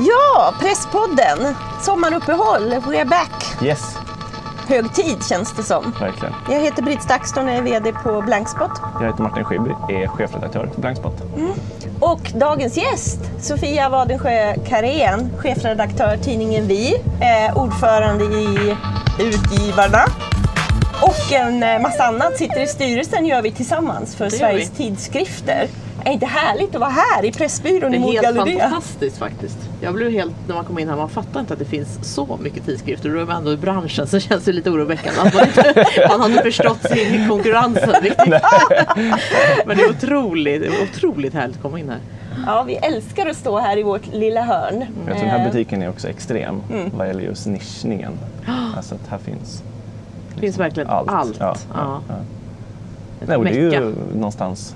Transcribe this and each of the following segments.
Ja, Presspodden. Sommaruppehåll. We're back. Yes, Hög tid känns det som. verkligen. Jag heter Britt Stakston och är VD på Blankspot. Jag heter Martin Schibbye, är chefredaktör på Blankspot. Och dagens gäst, Sofia Wadensjö Karén, chefredaktör tidningen Vi, eh, ordförande i Utgivarna och en eh, massa annat. Sitter i styrelsen gör vi tillsammans för Sveriges vi. tidskrifter. Är inte härligt att vara här i Pressbyrån Det i är helt fantastiskt faktiskt. Jag blev helt, när man kom in här, man fattar inte att det finns så mycket tidskrifter. Då är man ändå i branschen så känns det lite oroväckande. Att man, inte, man har inte förstått sin konkurrensen riktigt. Men det är otroligt, det är otroligt härligt att komma in här. Ja, vi älskar att stå här i vårt lilla hörn. Jag tror den här Eh, butiken är också extrem Mm. vad gäller just nischningen. Alltså att här finns Det finns verkligen allt. allt. Ja, ja, Ja. Nej, och det är ju någonstans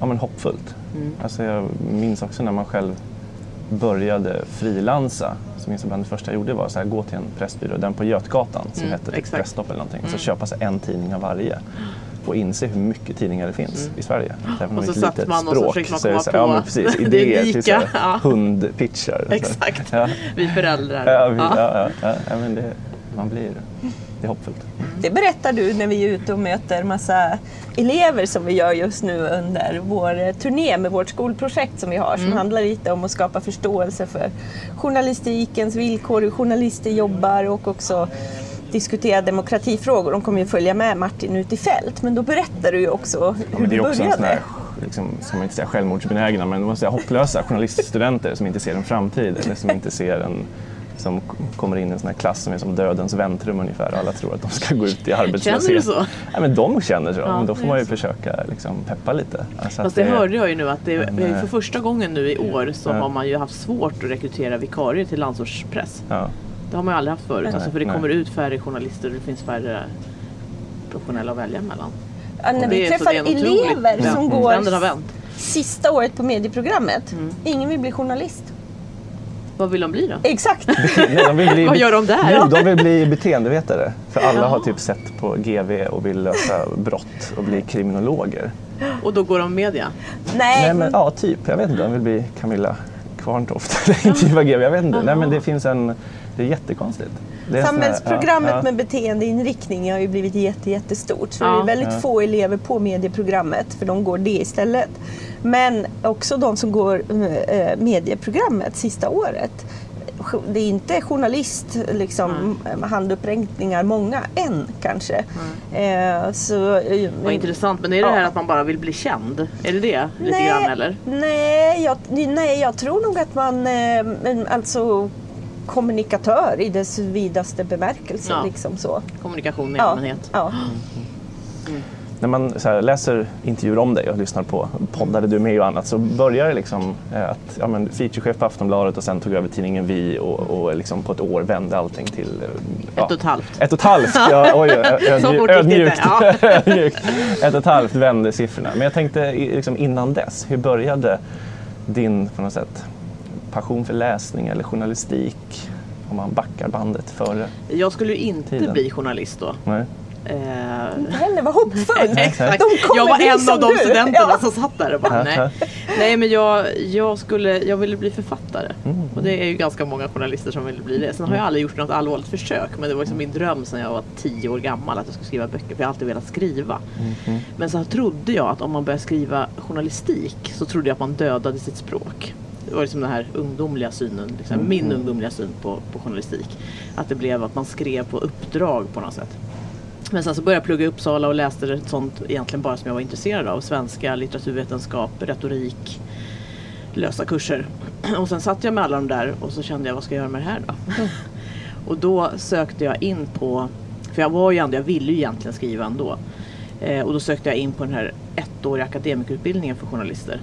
ja, men hoppfullt. Mm. Alltså jag minns också när man själv började frilansa. Så minns jag bland det första jag gjorde var att gå till en pressbyrå, den på Götgatan som Mm, hette exakt. Presstopp eller någonting. Så Mm. köpa sig en tidning av varje. Och inse hur mycket tidningar det finns Mm. i Sverige. Även om Och det är så satt man och så språk försökte man komma så Ja, på men precis. Idéer till så här ja. så. Exakt. Ja. Vi föräldrar. Ja, vi, Ja. ja. Ja, ja, ja, men det, man blir, det är hoppfullt. Det berättar du när vi är ute och möter massa elever som vi gör just nu under vår eh, turné med vårt skolprojekt som vi har som handlar lite om att skapa förståelse för journalistikens villkor, hur journalister jobbar och också diskutera demokratifrågor. De kommer ju följa med Martin ut i fält men då berättar du ju också Ja, hur men det du är också en sån började. här, liksom, ska man inte säga självmordsbenägna, men man säga hopplösa journaliststudenter som inte ser en framtid eller som inte ser en som kommer in i en sån här klass som är som dödens väntrum ungefär. Alla tror att de ska gå ut i arbetslöshet. Känner du så? Ja, men de känner så. Ja, men då får är man ju så. försöka liksom, peppa lite. Alltså att Fast det det- hörde jag ju nu att det, Men, eh, för första gången nu i år så ja. har man ju haft svårt att rekrytera vikarier till landsortspress. Ja. Det har man ju aldrig haft förut. Nej. Alltså för det Nej. kommer ut färre journalister och det finns färre professionella att välja mellan. Ja, när Och vi är- träffar är elever som går sista året på medieprogrammet. Mm. Ingen vill bli journalist. Vad vill de bli då? Exakt! Nej, de vill bli, Vad gör de där? Jo, de vill bli beteendevetare. För alla har typ sett på GV och vill lösa brott och bli kriminologer. Och då går de media? Nej, Nej, men, ja, typ. Jag vet inte. De vill bli Camilla Kvarntoft eller intervjua GV. Jag vet inte. Nej, men det finns en... Det är jättekonstigt. Samhällsprogrammet ja, ja. med beteendeinriktning har ju blivit jätte, jättestort. Så Ja. det är väldigt Ja. få elever på medieprogrammet för de går det istället. Men också de som går eh, medieprogrammet sista året. Det är inte journalist, liksom, handuppräckningar, många än kanske. Eh, så, eh, Vad intressant. Men är det Ja. här att man bara vill bli känd? Är det det? Lite Nej. grann eller? Nej jag, nej, jag tror nog att man, eh, alltså kommunikatör i dess vidaste bemärkelse. Ja. Liksom så. Kommunikation i Ja, allmänhet. ja. När man så här, läser intervjuer om dig och lyssnar på poddar där du är med och annat så börjar det liksom eh, att ja, men, featurechef på Aftonbladet och sen tog över tidningen Vi och, och liksom på ett år vände allting till... eh, Ja, Ett och ett halvt. Ett och ett halvt, ja, oj, ödmjukt. ödmjukt. Ett och ett halvt vände siffrorna. Men jag tänkte liksom innan dess, hur började din på något sätt, passion för läsning eller journalistik? Om man backar bandet före. Jag skulle ju inte Tiden. bli journalist då. Nej. Eh, Inte heller var hoppfull. Exakt. De Jag var en av de du. studenterna Ja. som satt där och bara nej. Nej men jag, jag, skulle, jag ville bli författare. Mm. Och det är ju ganska många journalister som vill bli det. Sen har jag aldrig gjort något allvarligt försök men det var liksom min dröm sedan jag var tio år gammal att jag skulle skriva böcker. För jag har alltid velat skriva. Mhm. Men så trodde jag att om man började skriva journalistik så trodde jag att man dödade sitt språk. Det var liksom den här ungdomliga synen, liksom, Mm. min ungdomliga syn på, på journalistik. Att det blev att man skrev på uppdrag på något sätt. Men sen så började jag plugga i Uppsala och läste ett sånt egentligen bara som jag var intresserad av. Svenska, litteraturvetenskap, retorik, lösa kurser. Och sen satt jag med alla de där och så kände jag vad ska jag göra med det här då? Och då sökte jag in på, för jag var ju ändå, jag ville ju egentligen skriva ändå. Eh, och då sökte jag in på den här ettåriga akademikerutbildningen för journalister.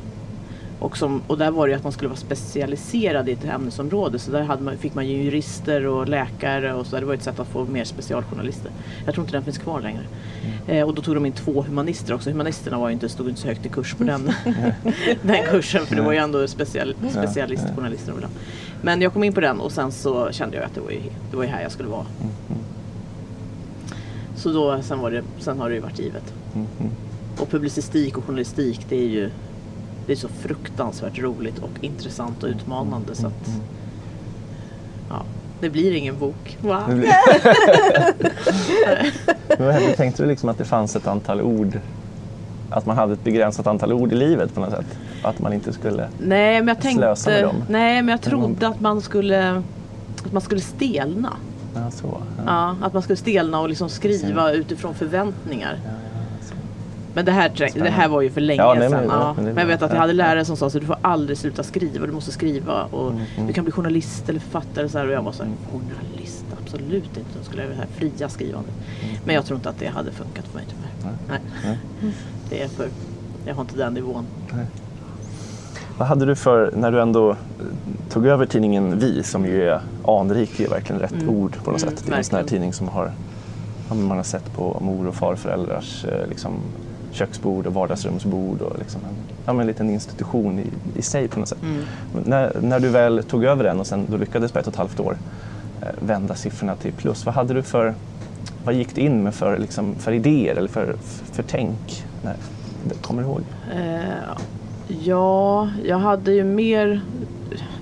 Och, som, och där var det ju att man skulle vara specialiserad i ett ämnesområde. Så där man, fick man ju jurister och läkare och så där. Det var ett sätt att få mer specialjournalister. Jag tror inte den finns kvar längre. Eh, och då tog de in två humanister också. Humanisterna var ju inte, stod inte så högt i kurs på den, den kursen. För det var ju ändå special, specialistjournalister. ville ha. Men jag kom in på den och sen så kände jag att det var ju, det var ju här jag skulle vara. Så då, sen, var det, sen har det ju varit givet. Mhm. Och publicistik och journalistik det är ju det är så fruktansvärt roligt och intressant och utmanande. Så att ja, det blir ingen bok. Det Wow. blir- Men? Tänkte du liksom att det fanns ett antal ord, att man hade ett begränsat antal ord i livet på något sätt? Att man inte skulle... Nej men jag Slösa med tänkte, dem. nej men jag trodde att man skulle att man skulle stelna. Ja, så. Ja. Ja, att man skulle stelna och liksom skriva utifrån förväntningar. Ja. Men det här, det här var ju för länge Ja, nej, men- sedan. ja, Ja. men det Men jag vet att jag Ja. hade lärare som sa så du får aldrig sluta skriva, du måste skriva och Mm, du kan bli journalist eller författare. Så här. Och jag var så här, journalist? Absolut inte. Då skulle jag vilja det här fria skrivandet. Men jag tror inte att det hade funkat för mig tyvärr. Nej. Nej. Nej. Det är för, jag har inte den nivån. Vad hade du för, när du ändå tog över tidningen Vi, som ju är anrik, är verkligen rätt Mm. ord på något Mm, sätt. Det är en sån här verkligen. tidning som har, men man har sett på mor och farföräldrars eh, liksom, köksbord och vardagsrumsbord och liksom en, ja, en liten institution i, i sig på något sätt. Mm. När, när du väl tog över den och sen då lyckades på ett och ett halvt år eh, vända siffrorna till plus, vad hade du för, vad gick du in med för, liksom, för idéer eller för, för tänk? Nej, kommer du ihåg? Eh, ja, jag hade ju mer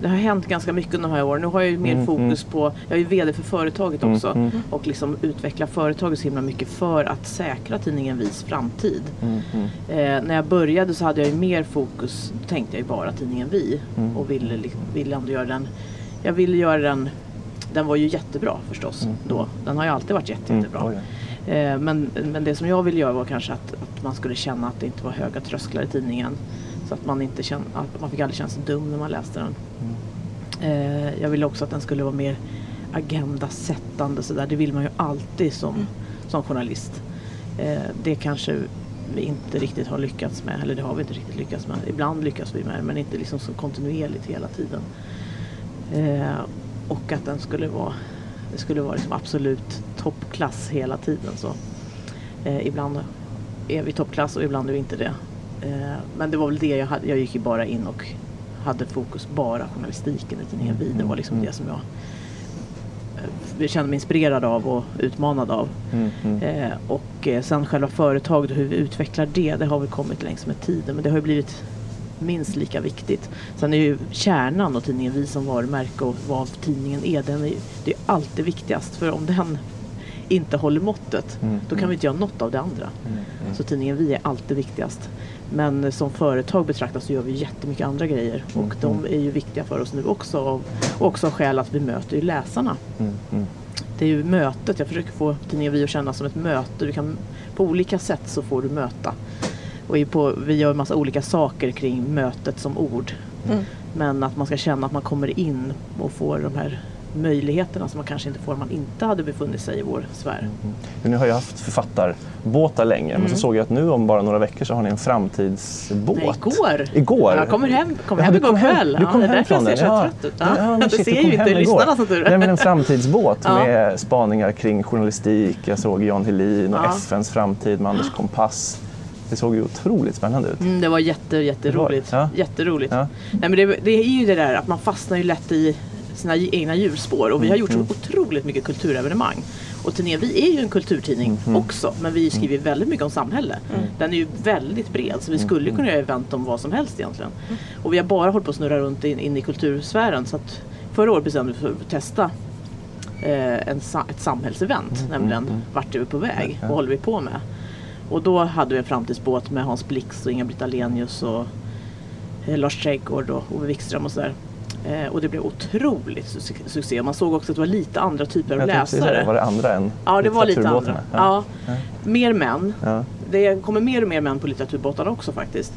det har hänt ganska mycket under de här åren. Nu har jag ju mer Mm, fokus på, jag är ju VD för företaget Mm, också mm. och liksom utveckla företaget så himla mycket för att säkra tidningen Vis framtid. Mm, mm, Eh, när jag började så hade jag ju mer fokus, då tänkte jag ju bara tidningen Vi Mm. och ville, ville ändå göra den, jag ville göra den, den var ju jättebra förstås Mm. då. Den har ju alltid varit jätte, mm. jättebra. Ja. Eh, Men, men det som jag ville göra var kanske att, att man skulle känna att det inte var höga trösklar i tidningen. Så att man inte kände, att man fick aldrig känna sig dum när man läste den. Eh, Jag ville också att den skulle vara mer agendasättande sådär. Det vill man ju alltid som, som journalist. Eh, Det kanske vi inte riktigt har lyckats med, eller det har vi inte riktigt lyckats med. Ibland lyckas vi med det men inte liksom så kontinuerligt hela tiden. Eh, och att den skulle vara, det skulle vara liksom absolut toppklass hela tiden. Så. Eh, ibland är vi toppklass och ibland är vi inte det. Eh, men det var väl det jag hade. Jag gick ju bara in och hade fokus bara journalistiken i tidningen Vi. Det var liksom Mm. det som jag eh, kände mig inspirerad av och utmanad av. Mm, mm. Eh, och eh, sen själva företaget och hur vi utvecklar det, det har väl kommit längs med tiden. Men det har ju blivit minst lika viktigt. Sen är ju kärnan och tidningen Vi som varumärke och vad tidningen är, den är det är alltid viktigast. För om den inte håller måttet, Mm, då kan vi inte göra något av det andra. Mm, mm. Så tidningen Vi är alltid viktigast. Men som företag betraktat så gör vi jättemycket andra grejer och Mm, de är ju viktiga för oss nu också. Och och också av skäl att vi möter ju läsarna. Mm, mm. Det är ju mötet, jag försöker få tidningen Vi att kännas som ett möte. Du kan, på olika sätt så får du möta. Och på, vi gör en massa olika saker kring mötet som ord. Mm. Men att man ska känna att man kommer in och får de här möjligheterna som man kanske inte får om man inte hade befunnit sig i vår sfär. Men ni har ju haft författarbåtar länge, men så såg jag att nu om bara några veckor så har ni en framtidsbåt. Nej, igår. Igår? Jag kommer hem, kom Ja, hem du igår kom hem- kväll. Du kom ja, det hem från jag ser den? så Ja. trött ut. Ja, Ja, men det shit, du ser ju inte lyssnarna som tur är. Nej, men en framtidsbåt Ja. med spaningar kring journalistik. Jag såg Jan Helin och Ja. FNs framtid med Anders Kompass. Det såg ju otroligt spännande ut. Mm, det var jätte, jätteroligt. Ja. jätteroligt. Ja. Nej, men det, det är ju det där att man fastnar ju lätt i sina egna hjulspår och vi har gjort Mm. så otroligt mycket kulturevenemang. Och tidningen Vi är ju en kulturtidning Mm. också men vi skriver väldigt mycket om samhälle. Den är ju väldigt bred så vi Mm. skulle kunna göra event om vad som helst egentligen. Och vi har bara hållit på att snurra runt in, in i kultursfären så att förra året bestämde vi för att testa eh, en, ett samhällsevent, nämligen Vart är vi på väg? Mm. Vad håller vi på med? Och då hade vi en framtidsbåt med Hans Blix och Inga-Britt Ahlenius och eh, Lars Trädgård och Ove Wikström och sådär. Eh, och det blev otroligt su- succé. Man såg också att det var lite andra typer av Jag läsare. det, var det andra än Ja, det var lite andra. litteraturbåtarna? Ja. Mer män. Ja. Det kommer mer och mer män på litteraturbåtarna också faktiskt.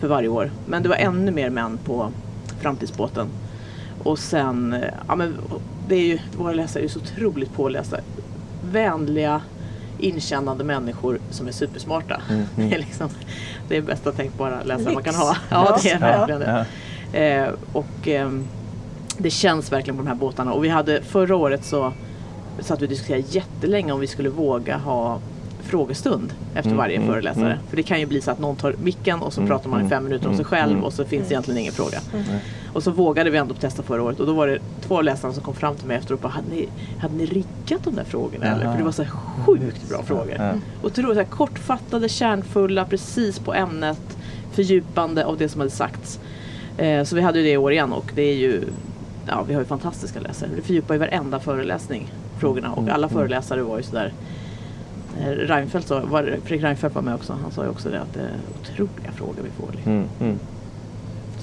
För varje år. Men det var ännu mer män på framtidsbåten. Och sen, eh, ja men det är ju, våra läsare är ju så otroligt pålästa. Vänliga, inkännande människor som är supersmarta. Mm, mm. Det är liksom det är bästa tänkbara läsare man Lyx. kan ha. Ja, det är Ja. verkligen Ja. det. Eh, och ehm, det känns verkligen på de här båtarna. Och vi hade förra året så satt vi och diskuterade jättelänge om vi skulle våga ha frågestund efter Mm, varje mm, föreläsare. mm. För det kan ju bli så att någon tar micken och så Mm, pratar man i fem mm, minuter om sig mm, själv mm. och så finns egentligen ingen fråga. Och så vågade vi ändå testa förra året och då var det två av läsarna som kom fram till mig efteråt och bara hade ni, hade ni riggat de där frågorna eller? För det var så sjukt bra frågor. Ja. Otroligt så här, kortfattade, kärnfulla, precis på ämnet, fördjupande av det som hade sagts. Eh, så vi hade ju det i år igen och det är ju ja, vi har ju fantastiska läsare. Vi fördjupar ju varenda föreläsning frågorna och Mm, alla mm. föreläsare var ju sådär eh, Reinfeldt sa, var, Fredrik Reinfeldt var med också, han sa ju också det att det är otroliga frågor vi får. Liksom. Mm, mm.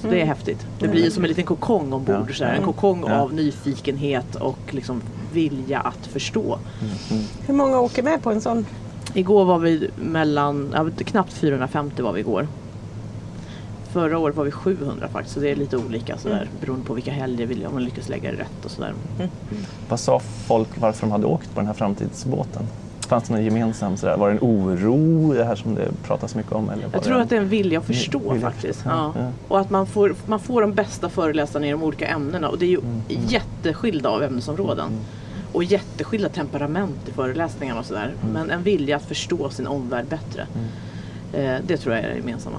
Så det är häftigt. Det blir ju som en liten kokong ombord. Ja. Sådär. En Mm. kokong Ja. av nyfikenhet och liksom vilja att förstå. Hur många åker med på en sån? Igår var vi mellan, ja, knappt 450 var vi igår. Förra året var vi 700 faktiskt, så det är lite olika sådär, Mm. beroende på vilka helger vi, om man lyckas lägga det rätt och sådär. Vad sa folk varför de hade åkt på den här framtidsbåten? Fanns det någon gemensam sådär, var det en oro, det här som det pratas mycket om? Eller Jag tror det att det är en vilja att förstå vilja faktiskt. förstå, Ja. ja. Och att man får, man får de bästa föreläsarna i de olika ämnena och det är ju Mm, jätteskilda av ämnesområden. Och jätteskilda temperament i föreläsningarna och sådär. Mm. Men en vilja att förstå sin omvärld bättre. Eh, det tror jag är det gemensamma.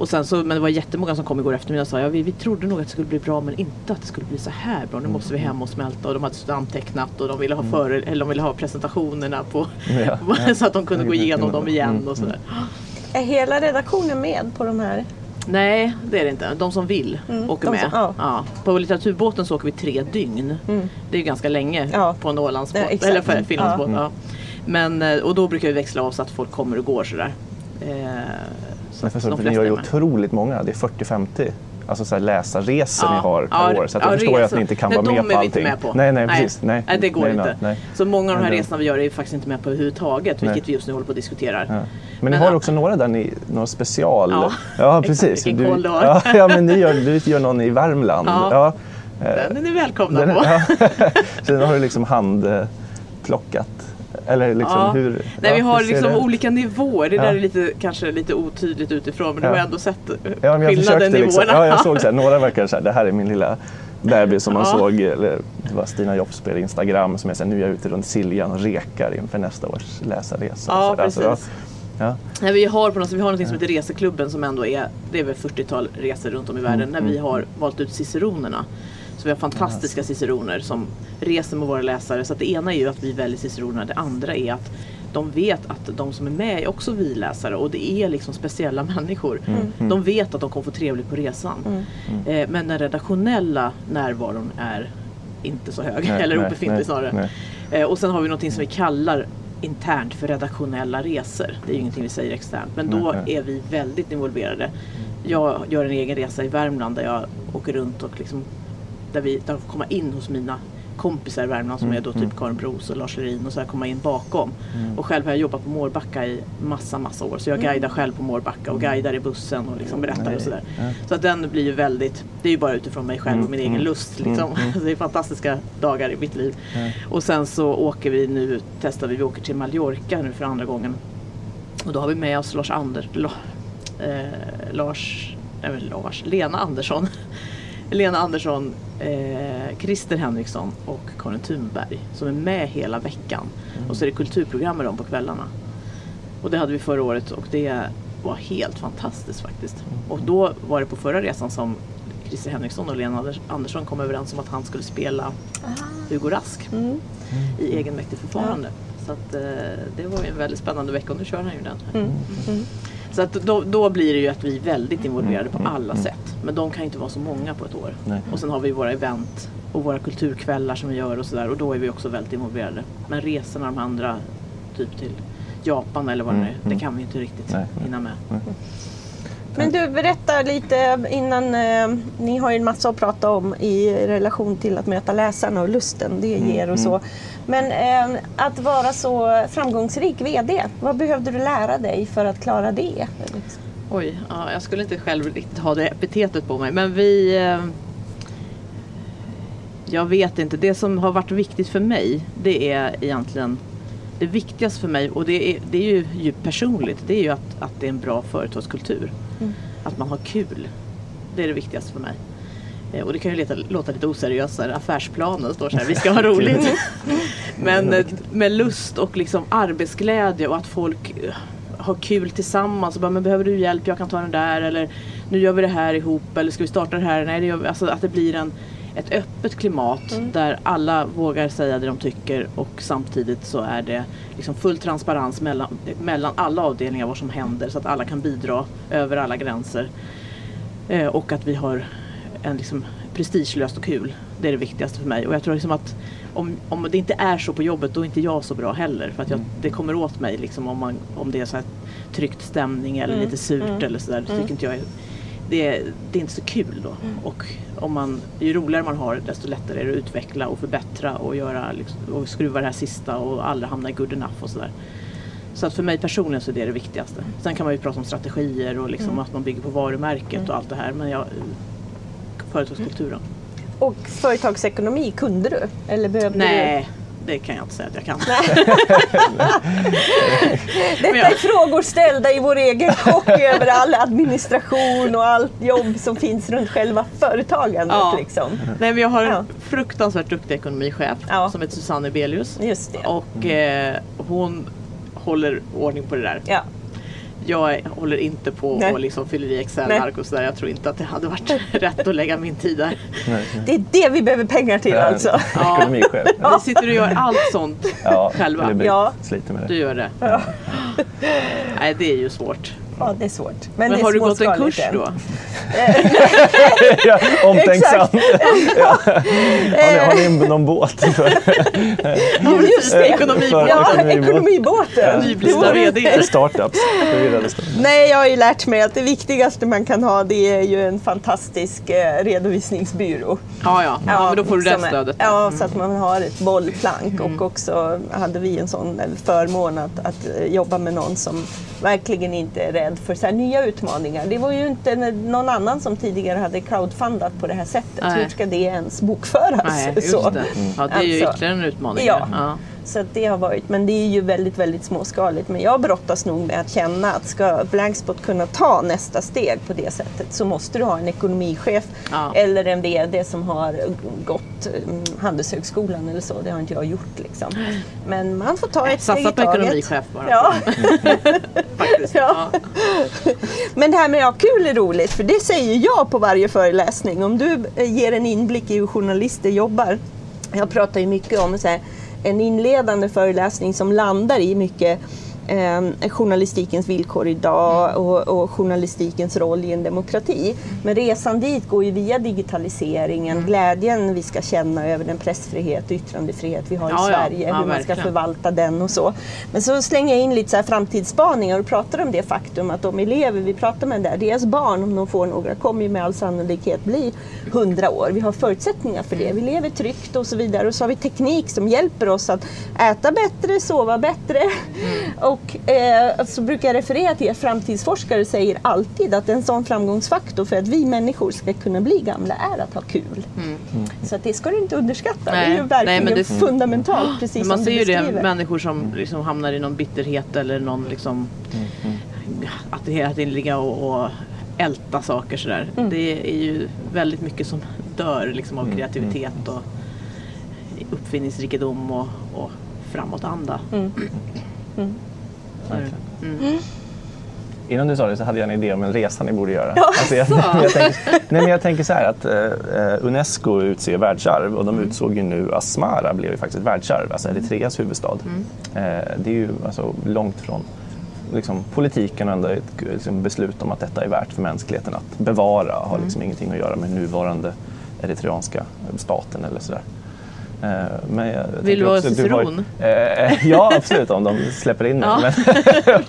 Och sen så, men det var jättemånga som kom igår eftermiddag och sa ja, vi, vi trodde nog att det skulle bli bra men inte att det skulle bli så här bra. Nu Mm. måste vi hem och smälta och de hade och antecknat och de ville ha, före, eller de ville ha presentationerna på Ja, ja. så att de kunde gå igenom dem igen Mm, och sådär. Är hela redaktionen med på de här? Nej, det är det inte. De som vill Mm, åker med. som- ja. ja. På litteraturbåten så åker vi tre dygn. Mm. Det är ju ganska länge Ja. på en Ålandsbåt. Ja, eller för Finlandsbåt. Ja. Ja. Men, eh, och då brukar vi växla av så att folk kommer och går sådär. Eh, så Men att för de så, ni gör ju är otroligt många, det är 40-50 Alltså så här läsarresor Ja, ni har per ja, år. Så att jag ja, förstår ju att resor. ni inte kan Nej, vara de med är på vi allting. inte med på. Nej, nej, precis. Nej, Nej, det går nej, inte. nej, nej. Så många av de här resorna vi gör är vi faktiskt inte med på överhuvudtaget. Vilket Nej. vi just nu håller på att diskutera. Ja. Men, Men ni har ja. också några där ni, några special... Ja, ja precis. Vilken du har. ja, ja, men ni gör, du gör någon i Värmland. Ja. Ja. Den är ni välkomna Den, på. ja. så den har du liksom handplockat? Eller liksom Ja. hur? Nej, ja, vi har liksom olika nivåer. Det Ja. där är lite, kanske lite otydligt utifrån men du Ja. har ändå sett eh, Ja, men jag skillnaden i liksom, nivåerna. ja, jag såg så här, några verkar så här, det här är min lilla bebis som man Ja. såg, eller det var Stina Jops på Instagram som är så här, nu är jag ute runt Siljan och rekar inför nästa års läsarresa. Ja, Så precis. ja. Nej, vi har på något vi har något som heter Reseklubben som ändå är, det är väl 40-tal resor runt om i världen Mm, när vi har valt ut ciceronerna. Så vi har fantastiska ciceroner som reser med våra läsare. Så det ena är ju att vi väljer ciceronerna, det andra är att de vet att de som är med är också vi läsare och det är liksom speciella människor. Mm, De vet att de kommer få trevligt på resan. Eh, men den redaktionella närvaron är inte så hög, Nej, eller nej, obefintlig nej, snarare. Eh, och sen har vi någonting som vi kallar internt för redaktionella resor. Det är ju ingenting vi säger externt. Men då är vi väldigt involverade. Jag gör en egen resa i Värmland där jag åker runt och liksom där vi där får komma in hos mina kompisar i Värmland som Mm, är då typ Karin Bros och Lars Lerin och så här komma in bakom. Mm. Och själv har jag jobbat på Mårbacka i massa, massa år. Så jag guidar själv på Mårbacka och guidar i bussen och liksom berättar och sådär. Så att den blir ju väldigt, det är ju bara utifrån mig själv och Mm, min egen mm, lust liksom. mm, Det är fantastiska dagar i mitt liv. Och sen så åker vi nu, testar vi, vi åker till Mallorca nu för andra gången. Och då har vi med oss Lars Anders, La, eh, Lars, nej Lars, Lena Andersson. Lena Andersson, eh, Christer Henriksson och Karin Thunberg som är med hela veckan. Och så är det kulturprogram med dem på kvällarna. Och det hade vi förra året och det var helt fantastiskt faktiskt. Och då var det på förra resan som Christer Henriksson och Lena Anders- Andersson kom överens om att han skulle spela Hugo Rask Mm. i egenmäktigt förfarande. Så att, eh, det var ju en väldigt spännande vecka och nu kör han ju den. Mm. Mm. Så att då, då blir det ju att vi är väldigt involverade på Mm, alla mm. sätt. Men de kan ju inte vara så många på ett år. Nej. Och sen har vi våra event och våra kulturkvällar som vi gör och sådär och då är vi också väldigt involverade. Men resorna de andra, typ till Japan eller vad det Mm, är, det mm. kan vi inte riktigt hinna med. Men du, berätta lite innan. Eh, ni har ju en massa att prata om i relation till att möta läsarna och lusten det Mm, ger och så. Men eh, att vara så framgångsrik VD, vad behövde du lära dig för att klara det? Oj, ja, jag skulle inte själv riktigt ha det epitetet på mig. Men vi... Eh, jag vet inte. Det som har varit viktigt för mig, det är egentligen det viktigaste för mig och det är, det är ju djupt personligt. Det är ju att, att det är en bra företagskultur. Mm. Att man har kul. Det är det viktigaste för mig. Eh, Och det kan ju låta, låta lite oseriöst, så här, affärsplanen står så här, vi ska ha roligt. Men eh, med lust och liksom arbetsglädje och att folk eh, har kul tillsammans. Och bara, men behöver du hjälp? Jag kan ta den där. Eller nu gör vi det här ihop. Eller ska vi starta det här? Nej, det gör vi. Alltså att det blir en, ett öppet klimat där alla vågar säga det de tycker och samtidigt så är det liksom full transparens mellan, mellan alla avdelningar vad som händer så att alla kan bidra över alla gränser. Eh, och att vi har en liksom prestigelöst och kul Det är det viktigaste för mig. Och jag tror liksom att om, om det inte är så på jobbet då är inte jag så bra heller. För att jag, Mm. det kommer åt mig liksom om, man, om det är så här tryckt stämning eller Mm. lite surt Mm. eller sådär. Det tycker inte jag är, det, det är inte så kul då. Och om man, ju roligare man har desto lättare är det att utveckla och förbättra och, göra, liksom, och skruva det här sista och aldrig hamna i good enough och sådär. Så att för mig personligen så är det det viktigaste. Sen kan man ju prata om strategier och liksom att man bygger på varumärket och allt det här. Men jag, företagskulturen. Och företagsekonomi, kunde du? Eller behövde Nej, det kan jag inte säga att jag kan. Detta jag- är frågor ställda i vår egen kock över all administration och allt jobb som finns runt själva företagandet. Ja. Liksom. Nej, jag har en Ja. fruktansvärt duktig ekonomichef Ja. som heter Susanne Belius. Just det. Och eh, hon håller ordning på det där. Ja. Jag håller inte på Nej. och liksom fyller i. Excel-ark och sådär. Jag tror inte att det hade varit rätt att lägga min tid där. Nej. Det är det vi behöver pengar till Ja, alltså. Ja. Ekonomichef. Vi sitter och gör allt sånt Ja, själva. Ja. sliter med Du det. gör det. Nej, det är ju svårt. Ja, det är svårt. Men, Men, har du gått en kurs än. då? ja, omtänksam. ja. Har, ni, har ni någon båt? Ja, just det. Ekonomibåten. Ja, Ekonomibåt. ekonomibåten. Nyblivna VD. För startups. Nej, jag har ju lärt mig att det viktigaste man kan ha det är ju en fantastisk eh, redovisningsbyrå. Ja, ja. ja, men då får du det stödet. Ja, så att man har ett bollplank och också hade vi en sån förmån att, att eh, jobba med någon som verkligen inte är rädd för så nya utmaningar. Det var ju inte någon annan som tidigare hade crowdfundat på det här sättet. Nej. Hur ska det ens bokföras? Nej, just så? det. Ja, det är ju Alltså, ytterligare en utmaning. ja. ja. Så det har varit, men det är ju väldigt, väldigt småskaligt. Men jag brottas nog med att känna att ska Blankspot kunna ta nästa steg på det sättet så måste du ha en ekonomichef Ja. eller en VD som har gått mm, Handelshögskolan eller så. Det har inte jag gjort liksom. Men man får ta ett steg Satsa i på taget. ekonomichef bara. Ja. Faktiskt. Ja. Ja. Men det här med att ha kul är roligt, för det säger jag på varje föreläsning. Om du eh, ger en inblick i hur journalister jobbar. Jag pratar ju mycket om så här, en inledande föreläsning som landar i mycket eh, journalistikens villkor idag och, och journalistikens roll i en demokrati. Men resan dit går ju via digitaliseringen, glädjen vi ska känna över den pressfrihet och yttrandefrihet vi har i Ja, ja. Sverige, Ja, hur man ska förvalta den och så. Men så slänger jag in lite så här framtidsspaningar och pratar om det faktum att de elever vi pratar med där, deras barn, om de får några, kommer ju med all sannolikhet bli 100 år. Vi har förutsättningar för det. Vi lever tryggt och så vidare. Och så har vi teknik som hjälper oss att äta bättre, sova bättre. Och eh, så brukar jag referera till att framtidsforskare säger alltid att en sån framgångsfaktor för att vi människor ska kunna bli gamla är att ha kul. Så att det ska du inte underskatta. det är ju Mm. Nej, verkligen men det- fundamentalt, precis Men man som ser ju det, människor som liksom hamnar i någon bitterhet eller någon liksom att det hela tiden ligga och, och älta saker sådär. Mm. Det är ju väldigt mycket som dör liksom av kreativitet och uppfinningsrikedom och, och framåtanda. Mm. Så det. Verkligen. Innan du sa det så hade jag en idé om en resa ni borde göra. Alltså jag, jag, tänker, nej men jag tänker så här att eh, Unesco utser världsarv och de utsåg ju nu Asmara blev ju faktiskt världsarv, alltså Eritreas huvudstad. Eh, det är ju alltså långt från liksom, politiken och ändå ett liksom, beslut om att detta är värt för mänskligheten att bevara. Har liksom ingenting att göra med nuvarande eritreanska staten eller sådär. Eh, Men jag, jag Vill du vara ciceron? Eh, ja, absolut om de släpper in mig. Ja. Men,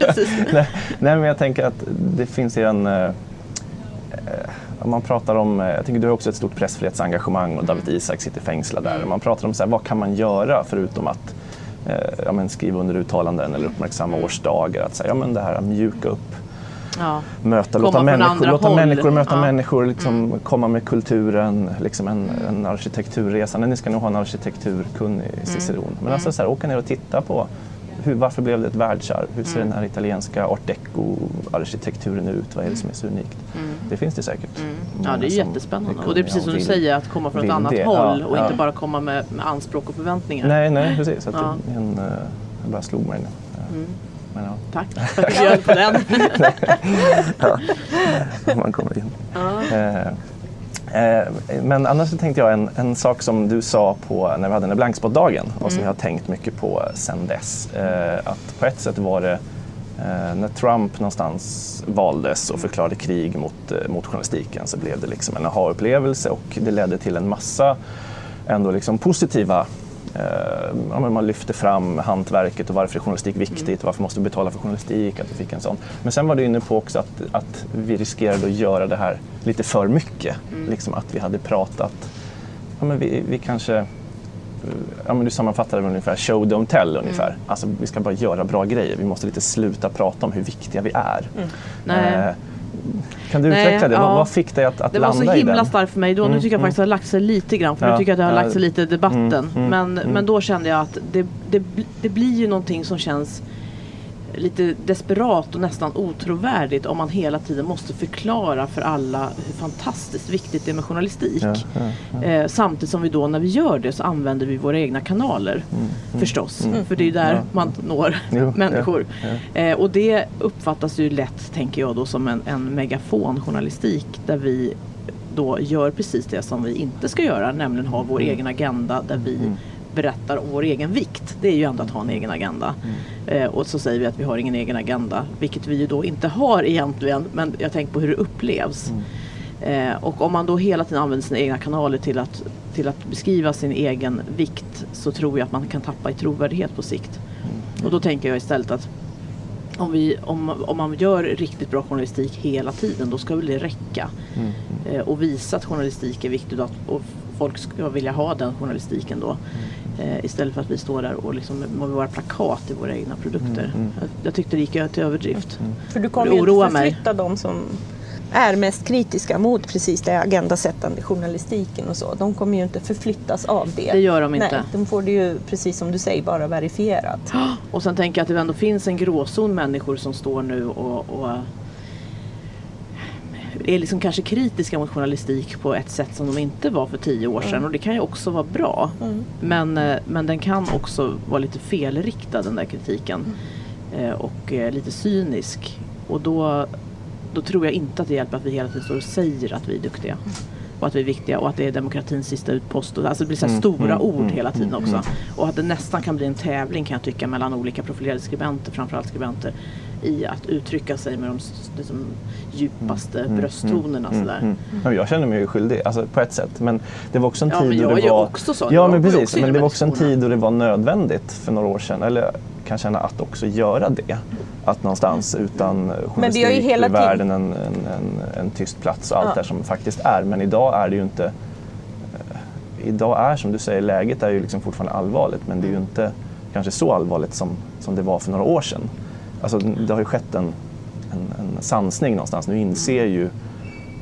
nej, men jag tänker att det finns ju en... Eh, man pratar om, eh, jag tänker du har också ett stort pressfrihetsengagemang och David Isak sitter fängslad där. Om man pratar om så här, vad kan man göra förutom att eh, ja, men skriva under uttalanden eller uppmärksamma årsdagar. Att säga, ja, men det här, mjuka upp Ja. möta, Komma låta, människor, låta håll. människor möta Ja. Mm. människor, liksom, komma med kulturen, liksom en, en arkitekturresa. Nej, ni ska nog ha en arkitekturkunnig Mm. ciceron. Men alltså så här, åka ner och titta på hur, varför blev det ett världsarv? Hur ser Mm. den här italienska art deco-arkitekturen ut? Vad är det som är så unikt? Det finns det säkert. Mm. Ja, det är jättespännande. Och det är precis som du säger, att komma från ett annat det. håll Ja, och ja. inte bara komma med, med anspråk och förväntningar. Nej, nej, precis. Att Ja. en, eh, jag bara slog mig nu. Men ja, Tack för att du bjöd på den. man kommer in. Ja. Eh, eh, Men annars så tänkte jag en, en sak som du sa på när vi hade den blankspotdagen och som Mm. jag har tänkt mycket på sen dess. Eh, Att på ett sätt var det eh, när Trump någonstans valdes och förklarade krig mot, eh, mot journalistiken så blev det liksom en aha-upplevelse och det ledde till en massa ändå liksom positiva ja, man lyfte fram hantverket och varför är journalistik viktigt, mm. varför måste vi betala för journalistik, att vi fick en sån. Men sen var du inne på också att, att vi riskerade att göra det här lite för mycket. Mm. Liksom att vi hade pratat, ja, men vi, vi kanske Ja, men du sammanfattade det ungefär show don't tell ungefär. Mm. Alltså, vi ska bara göra bra grejer. Vi måste lite sluta prata om hur viktiga vi är. Mm. Eh, kan du Nej, utveckla det? Ja. Vad, fick dig att, att landa i den? Det var så himla starkt för mig då. Mm, nu tycker jag mm. faktiskt att det har lagt sig lite grann. För ja, nu tycker jag att det har lagt sig lite i debatten. Mm, mm men, men då kände jag att det, det, det blir ju någonting som känns lite desperat och nästan otrovärdigt om man hela tiden måste förklara för alla hur fantastiskt viktigt det är med journalistik. Ja, ja, ja. Eh, samtidigt som vi då när vi gör det så använder vi våra egna kanaler mm, mm, förstås. Mm, för det är ju där man når människor. Eh, och det uppfattas ju lätt, tänker jag då, som en, en megafonjournalistik där vi då gör precis det som vi inte ska göra, nämligen ha vår mm. egen agenda där vi mm berättar om vår egen vikt. Det är ju ändå att ha en egen agenda. Mm. Eh, och så säger vi att vi har ingen egen agenda, vilket vi ju då inte har egentligen. Men jag tänker på hur det upplevs. Mm. Eh, och om man då hela tiden använder sina egna kanaler till att, till att beskriva sin egen vikt så tror jag att man kan tappa i trovärdighet på sikt. Mm. Och då tänker jag istället att om, vi, om, om man gör riktigt bra journalistik hela tiden då ska väl det räcka. Mm. Eh, och visa att journalistik är viktigt och, att, och folk ska vilja ha den journalistiken då. Eh, istället för att vi står där och liksom med våra plakat i våra egna produkter. Mm, mm. Jag, jag, tyckte det gick till överdrift. Mm. För du kommer ju inte förflytta de som är mest kritiska mot precis det agendasättande journalistiken och så. De kommer ju inte förflyttas av det. Det gör de inte. Nej, de får det ju precis som du säger bara verifierat. Och sen tänker jag att det ändå finns en gråzon människor som står nu och, och är liksom kanske kritiska mot journalistik på ett sätt som de inte var för tio år sedan. Mm. Och det kan ju också vara bra. Mm. Men, eh, men den kan också vara lite felriktad den där kritiken. Mm. Eh, och eh, lite cynisk. Och då, då tror jag inte att det hjälper att vi hela tiden står och säger att vi är duktiga. Mm. Och att vi är viktiga och att det är demokratins sista utpost. Alltså det blir så mm. stora mm. ord hela tiden också. Och att det nästan kan bli en tävling kan jag tycka mellan olika profilerade skribenter, framförallt skribenter i att uttrycka sig med de liksom, djupaste mm, mm brösttonerna. Mm, sådär. Mm, mm. Jag känner mig skyldig alltså, på ett sätt. Men det var också en tid ja, då det var... också så. Ja, men precis. Men det var också en tid då det var nödvändigt för några år sedan. Eller kan känna att också göra det. Att någonstans utan journalistik men hela blir världen en, en, en, en, tyst plats och allt ja. det som faktiskt är. Men idag är det ju inte... Eh, idag är som du säger, läget är ju liksom fortfarande allvarligt men det är ju inte kanske så allvarligt som, som det var för några år sedan. Alltså, det har ju skett en, en, en sansning någonstans. Nu inser ju,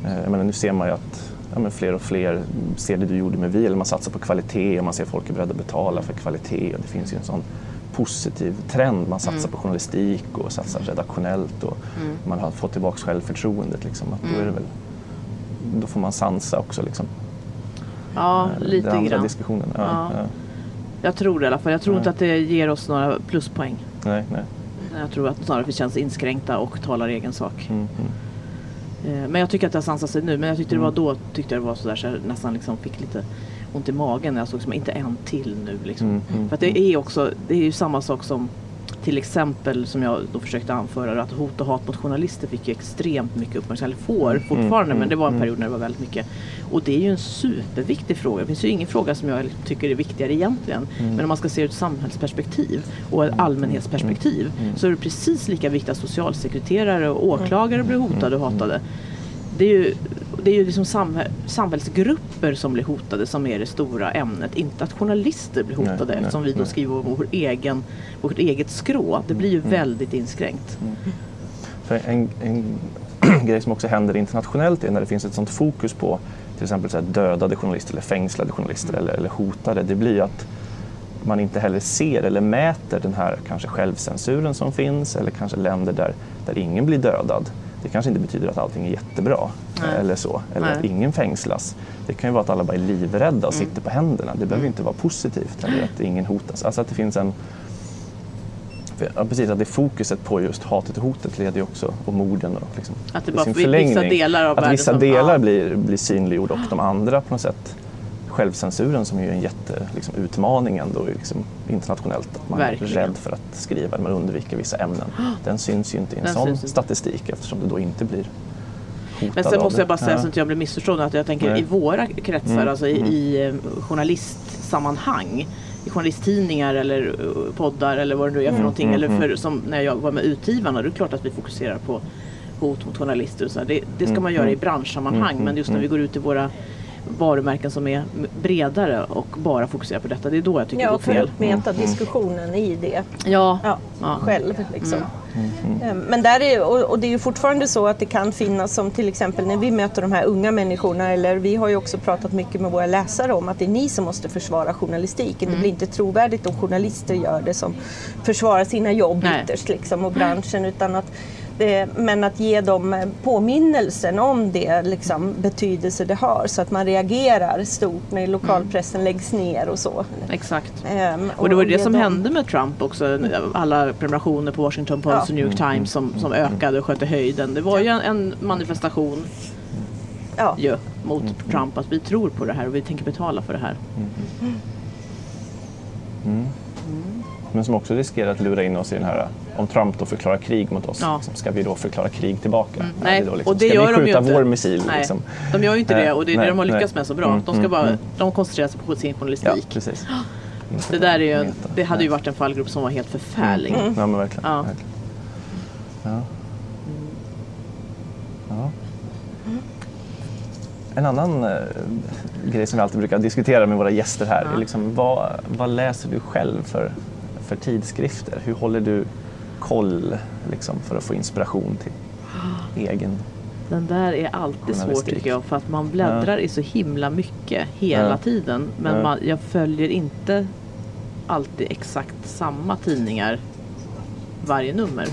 eh, menar, nu ser man ju att ja, fler och fler ser det du gjorde med vi, eller man satsar på kvalitet och man ser att folk är beredda att betala för kvalitet. Och det finns ju en sån positiv trend. Man satsar mm. på journalistik och satsar redaktionellt och mm. man har fått tillbaka självförtroendet. Liksom, att då, är det mm. väl, då får man sansa också. Liksom. Ja, eh, lite grann. Diskussionen. Ja, ja. Ja. Jag tror det i alla fall. Jag tror inte att det ger oss några pluspoäng. Nej, nej. Jag tror att snarare vi känns inskränkta och talar egen sak. Mm, mm. Men jag tycker att det har sansat sig nu. Men jag tyckte det var mm. då tyckte det var sådär så jag nästan liksom fick lite ont i magen när jag såg som inte en till nu. Liksom. Mm, För att det är också, det är ju samma sak som till exempel som jag då försökte anföra att hot och hat mot journalister fick ju extremt mycket uppmärksamhet, eller får mm, fortfarande mm, men det var en mm. period när det var väldigt mycket. Och det är ju en superviktig fråga. Det finns ju ingen fråga som jag tycker är viktigare egentligen. Mm. Men om man ska se ur ett samhällsperspektiv och ett allmänhetsperspektiv så är det precis lika viktigt att socialsekreterare och åklagare blir hotade och hatade. Det är ju det är ju liksom samhällsgrupper som blir hotade som är det stora ämnet. Inte att journalister blir hotade nej, eftersom nej, vi då nej. skriver vår egen, vårt eget skrå. Det blir ju mm. väldigt inskränkt. Mm. För en, en grej som också händer internationellt är när det finns ett sånt fokus på till exempel så här dödade journalister eller fängslade journalister mm. eller, eller hotade. Det blir att man inte heller ser eller mäter den här kanske självcensuren som finns eller kanske länder där, där ingen blir dödad det kanske inte betyder att allting är jättebra Nej. eller så, eller Nej. att ingen fängslas. Det kan ju vara att alla bara är livrädda och mm. sitter på händerna. Det behöver inte vara positivt eller att ingen hotas. Alltså att det finns en Ja, precis, att det fokuset på just hatet och hotet leder ju också, och morden och liksom, att det bara vissa delar av Att vissa delar som, blir, blir synliggjorda och de andra på något sätt självcensuren som är en jätteutmaning liksom, ändå liksom, internationellt. Att man Verkligen. är rädd för att skriva, man undviker vissa ämnen. Den syns ju inte i en Den sån statistik eftersom det då inte blir Men sen måste det. jag bara säga Ja. så att jag blir missförstådd att jag tänker Nej. i våra kretsar, Mm, alltså i, mm. i eh, journalistsammanhang, i journalisttidningar eller eh, poddar eller vad det nu är för Mm, någonting. mm, eller för, mm. som när jag var med Utgivarna, då är det klart att vi fokuserar på hot mot journalister och så. Det, det ska Mm, man göra i mm. branschsammanhang Mm, men just när vi går ut i våra varumärken som är bredare och bara fokuserar på detta, det är då jag tycker det Ja, går och få fel. upp metadiskussionen i det Ja, ja, Ja. själv. Liksom. Mm, Eh, Men där är, och, och det är ju fortfarande så att det kan finnas som till exempel när vi möter de här unga människorna eller vi har ju också pratat mycket med våra läsare om att det är ni som måste försvara journalistiken. Mm. Det blir inte trovärdigt om journalister gör det som försvarar sina jobb Nej. ytterst liksom, och branschen utan att det, men att ge dem eh, påminnelsen om det liksom, betydelse det har så att man reagerar stort när lokalpressen läggs ner och så. exakt. Ehm, Och det var det som dem- hände med Trump också. Alla prenumerationer på Washington Post Ja. och New York Times som, som ökade och sköt i höjden. Det var ju en, en manifestation Ja. ju mot Trump att vi tror på det här och vi tänker betala för det här. Men som också riskerar att lura in oss i den här, om Trump då förklarar krig mot oss, Ja. liksom, ska vi då förklara krig tillbaka? Mm. Nej, då liksom, och det ska gör vi de ju skjuta inte. vår missil? Nej, Liksom? de gör ju inte det och det är nej, det de har lyckats nej. med så bra. Mm, De, ska mm, bara, mm. de koncentrerar sig på sin Ja, journalistik. precis. Inte det där är ju en, det hade ju varit en fallgrop som var helt förfärlig. Mm. Ja, men verkligen. Ja. verkligen. Ja. Ja. En annan eh, grej som vi alltid brukar diskutera med våra gäster här Ja. är liksom, vad, vad läser du själv för, för tidskrifter? Hur håller du koll liksom, för att få inspiration till egen... Den där är alltid svår tycker jag för att man bläddrar i så himla mycket hela Ja. tiden. Men Ja. man, jag följer inte alltid exakt samma tidningar varje nummer.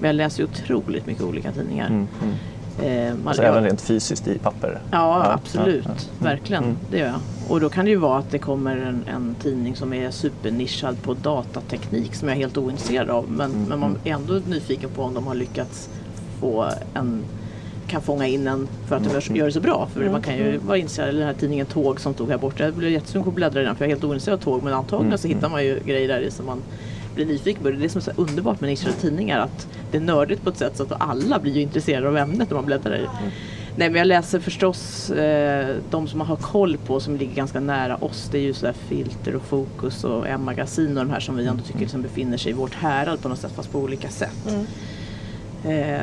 Men jag läser otroligt mycket olika tidningar. Mm, mm. Eh, man, Alltså jag- även rent fysiskt i papper? Ja, Ja, absolut. ja, ja. Verkligen. Mm. Det gör jag. Och då kan det ju vara att det kommer en, en tidning som är supernischad på datateknik som jag är helt ointresserad av. Men, Mm, men man är ändå nyfiken på om de har lyckats få en kan fånga in en för att de Mm. gör, gör det så bra. För man kan ju vara intresserad av den här tidningen Tåg som stod här borta. Jag blev jättesugen på att bläddra i den för jag är helt ointresserad av tåg. Men antagligen Mm, så hittar man ju grejer där i som man blir nyfiken på. Det är det som är så underbart med nischade tidningar. Att det är nördigt på ett sätt så att alla blir ju intresserade av ämnet när man bläddrar i det. Nej men jag läser förstås eh, de som man har koll på som ligger ganska nära oss. Det är ju sådär Filter och Fokus och M-magasin och de här som vi ändå tycker liksom befinner sig i vårt härad på något sätt fast på olika sätt. Mm. Eh,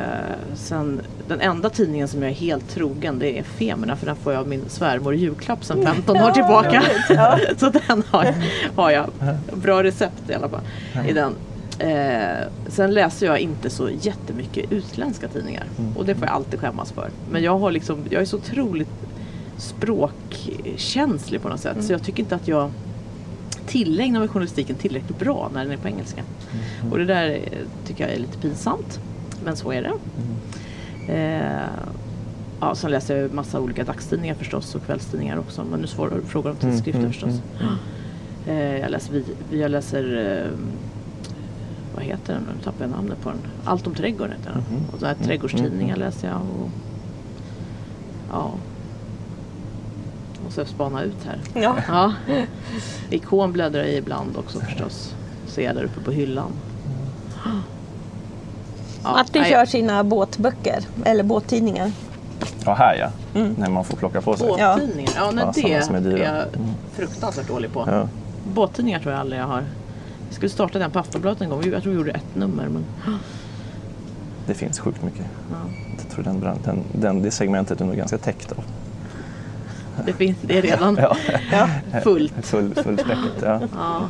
sen, den enda tidningen som jag är helt trogen det är Femerna för den får jag av min svärmor i julklapp sedan 15 år tillbaka. Så den har, har jag. Bra recept i alla fall i den. Eh, sen läser jag inte så jättemycket utländska tidningar och det får jag alltid skämmas för. Men jag, har liksom, jag är så otroligt språkkänslig på något sätt så jag tycker inte att jag tillägnar mig journalistiken tillräckligt bra när den är på engelska. Och det där eh, tycker jag är lite pinsamt. Men så är det. Eh, ja, sen läser jag massa olika dagstidningar förstås och kvällstidningar också. Men nu svarar du på frågor om Mm, tidskrifter mm, förstås. Eh, jag läser, vi, jag läser eh, vad heter den? Nu tappar jag namnet på den. Allt om trädgården heter den. Mhm. Och så här trädgårdstidningar läser jag. Och, ja. Måste jag spana ut här. Ja. Ja. Ikon bläddrar jag i ibland också förstås. Ser jag där uppe på hyllan. Ja, Martin nej, kör sina båtböcker, eller båttidningar. Ja, här ja. När man får plocka på sig. Ja. Båttidningar, ja, nej, Ja, det är är, jag fruktansvärt dålig på. Ja. Båttidningar tror jag aldrig jag har. Jag skulle starta den på Aftonbladet en gång. Jag tror vi gjorde ett nummer. Men, Det finns sjukt mycket. ja. Jag tror den, brand- den, den, det segmentet är nog ganska täckt av. det, finns, det är redan Ja, Ja. fullt. full, fullspäckat. Ja. Ja.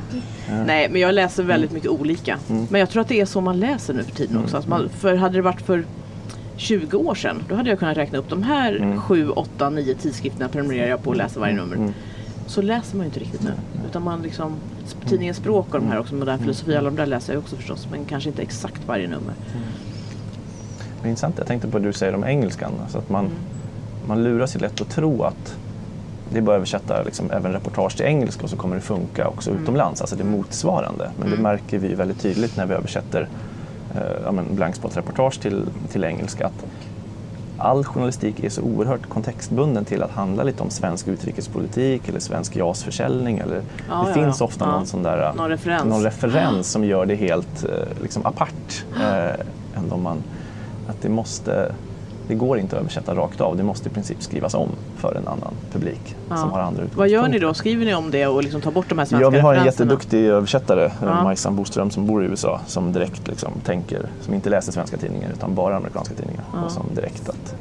Nej, men jag läser väldigt mycket olika. Mm. Men jag tror att det är så man läser nu för tiden också. Att man, för hade det varit för 20 år sedan, då hade jag kunnat räkna upp de här Mm. 7, 8, 9 tidskrifterna prenumererar jag på och läser varje nummer. Mm. Så läser man ju inte riktigt nu. Utan man liksom, tidningen Språk och de här också, Modern filosofi, alla de där läser jag också förstås. Men kanske inte exakt varje nummer. Det är intressant, jag tänkte på det du säger om engelskan. Alltså att man, Mm. man lurar sig lätt att tro att det är bara att översätta liksom, även reportage till engelska och så kommer det funka också Mm. utomlands. Alltså det motsvarande. Men det märker vi väldigt tydligt när vi översätter eh, ja, blankspotreportage till, till engelska. Att all journalistik är så oerhört kontextbunden till att handla lite om svensk utrikespolitik eller svensk JAS-försäljning. Eller, Ja, det ja, finns ofta någon sån där Någon referens. någon referens som gör det helt eh, liksom apart. Eh, än om man, att det måste, det går inte att översätta rakt av. Det måste i princip skrivas om för en annan publik Ja. som har andra Vad gör ni då? Skriver ni om det och liksom tar bort de här svenska Ja, vi har en jätteduktig översättare, Ja. Majsan Boström, som bor i USA, som direkt liksom tänker, som inte läser svenska tidningar utan bara amerikanska tidningar. Ja. Och som direkt att,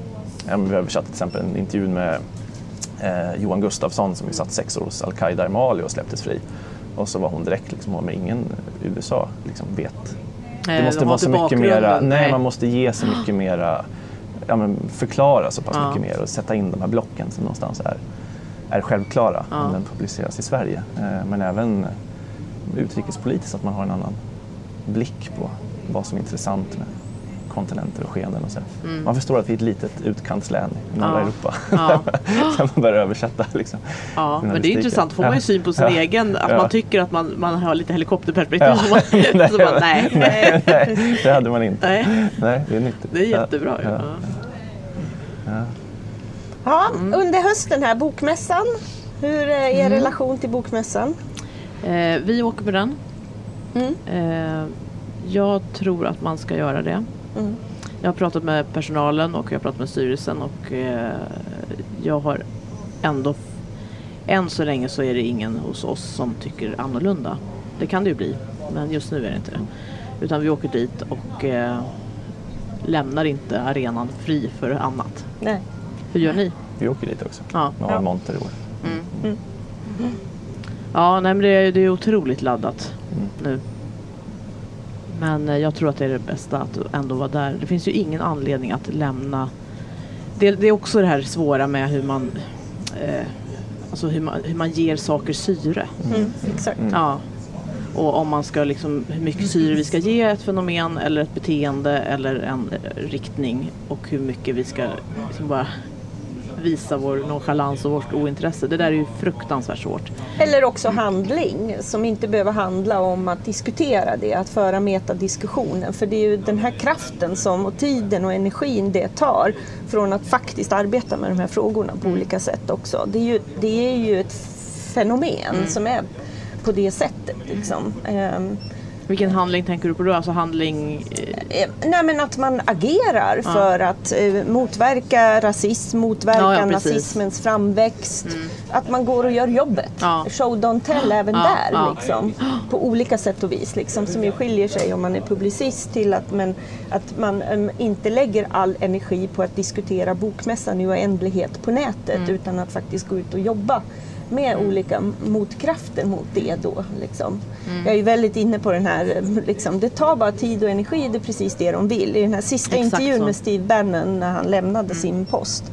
ja, vi har översatt till exempel en intervju med eh, Johan Gustafsson som ju satt sex år hos Al-Qaida i Mali och släpptes fri. Och så var hon direkt liksom, men ingen i USA liksom vet. Eh, Det måste vara så mycket mera, bakgrunden. nej, man måste ge så mycket mera, ja, men förklara så pass Ja. mycket mer och sätta in de här blocken som någonstans är, är självklara Ja. om den publiceras i Sverige. Eh, Men även utrikespolitiskt, att man har en annan blick på vad som är intressant med kontinenter och skeenden och så. Man förstår att vi är ett litet utkantslän i norra Mm. Ja. Europa. Ja. Där man börjar översätta. Liksom. Ja, men det är intressant. Får man ju syn på sin Ja. egen, att Ja. man tycker att man, man har lite helikopterperspektiv. Ja. Så man, så man, nej, nej, nej, det hade man inte. nej, Nej, det är nyttigt. det är jättebra. Ja. Ja. Ja. Ja, Mm. under hösten här, Bokmässan. Hur är er relation till Bokmässan? Eh, vi åker på den. Mm. Eh, jag tror att man ska göra det. Mm. Jag har pratat med personalen och jag har pratat med styrelsen och eh, jag har ändå än så länge så är det ingen hos oss som tycker annorlunda. Det kan det ju bli, men just nu är det inte det. Utan vi åker dit och eh, lämnar inte arenan fri för annat. Nej. Hur gör ni? Vi åker dit också. Ja, har Ja. monter i år. ja nej, men det, är, det är otroligt laddat Mm. nu. Men eh, jag tror att det är det bästa att ändå vara där. Det finns ju ingen anledning att lämna. Det, det är också det här svåra med hur man, eh, alltså hur man, hur man ger saker syre. Mm. Exakt. Ja. Och om man ska liksom, hur mycket syre vi ska ge ett fenomen eller ett beteende eller en eh, riktning och hur mycket vi ska liksom bara visa vår nonchalans och vårt ointresse. Det där är ju fruktansvärt svårt. Eller också handling som inte behöver handla om att diskutera det, att föra metadiskussionen. För det är ju den här kraften som, och tiden och energin det tar från att faktiskt arbeta med de här frågorna på olika sätt också. Det är ju, det är ju ett fenomen som är på det sättet. Liksom. Vilken handling tänker du på då? Alltså handling... eh, Eh, Nej men att man agerar för att eh, motverka rasism, motverka Ja, ja, nazismens framväxt. Att man går och gör jobbet. Ja. Show don't tell även Ja, där. ja. Liksom, på olika sätt och vis. Liksom, som ju skiljer sig om man är publicist till att, men, att man em, inte lägger all energi på att diskutera bokmässan i oändlighet på nätet. Mm. Utan att faktiskt gå ut och jobba med olika motkrafter mot det då. Liksom. Mm. Jag är ju väldigt inne på den här, liksom, det tar bara tid och energi, det är precis det de vill. I den här sista Exakt intervjun så. med Steve Bannon när han lämnade sin post,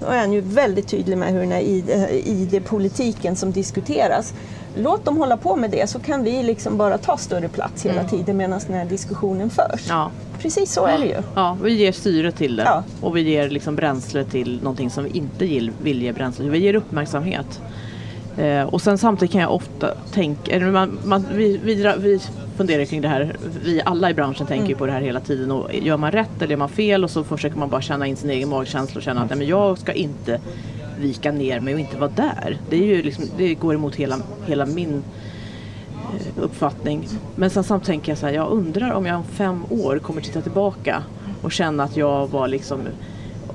då är han ju väldigt tydlig med hur den här ID- ID-politiken som diskuteras, låt dem hålla på med det så kan vi liksom bara ta större plats hela tiden medan den här diskussionen förs. Ja, Precis så är det ju. ja, vi ger syre till det. Ja. Och vi ger liksom bränsle till någonting som vi inte vill ge bränsle till. Vi ger uppmärksamhet. Eh, och sen samtidigt kan jag ofta tänka, eller man, man, vi, vi, vi funderar kring det här, vi alla i branschen tänker ju på det här hela tiden och gör man rätt eller gör man fel och så försöker man bara känna in sin egen magkänsla och känna att nej, men jag ska inte vika ner mig och inte vara där. Det, är ju liksom, det går emot hela, hela min eh, uppfattning. Men sen samtidigt tänker jag så här, jag undrar om jag om fem år kommer titta tillbaka och känna att jag var liksom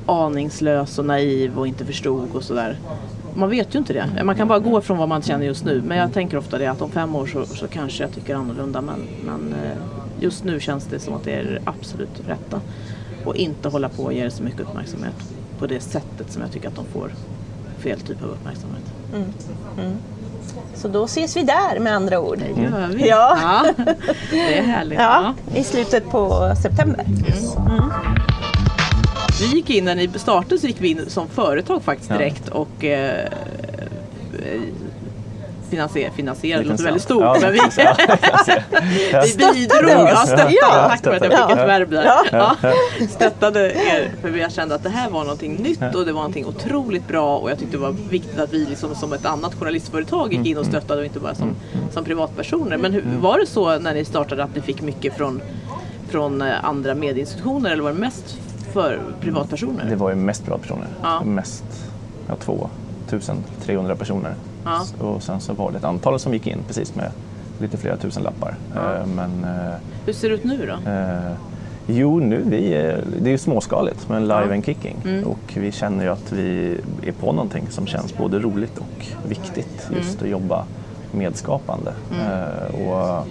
aningslös och naiv och inte förstod och sådär. Man vet ju inte det. Man kan bara gå från vad man känner just nu. Men jag tänker ofta det att om fem år så, så kanske jag tycker annorlunda. Men, men eh, just nu känns det som att det är det absolut rätta. Och inte hålla på och ge det så mycket uppmärksamhet på det sättet som jag tycker att de får fel typ av uppmärksamhet. Så då ses vi där med andra ord. Det gör vi. Ja. Det är härligt. Ja, i slutet på september. Vi gick in när ni startade så gick vi in som företag faktiskt Ja. direkt och eh, finansier, finansierade, det låter väldigt stort Ja, men vi, bidrog. Ja, stöttade. Ja. Tack för att jag fick Ja. ett verb där. Ja. Ja. Stöttade er för vi kände att det här var någonting nytt och det var någonting otroligt bra och jag tyckte det var viktigt att vi liksom som ett annat journalistföretag gick in och stöttade och inte bara som, som privatpersoner. Men hur, var det så när ni startade att ni fick mycket från, från eh, andra medieinstitutioner eller var det mest för privatpersoner? Det var ju mest privatpersoner. Ja. Mest, ja, 2300 personer. Ja. Och sen så var det ett antal som gick in precis med lite flera tusen lappar. Ja. Eh, Men eh, Hur ser det ut nu då? eh, Jo, nu vi är, det är ju småskaligt men live Ja. and kicking Mm. och vi känner ju att vi är på någonting som känns både roligt och viktigt just Mm. att jobba medskapande. Eh, och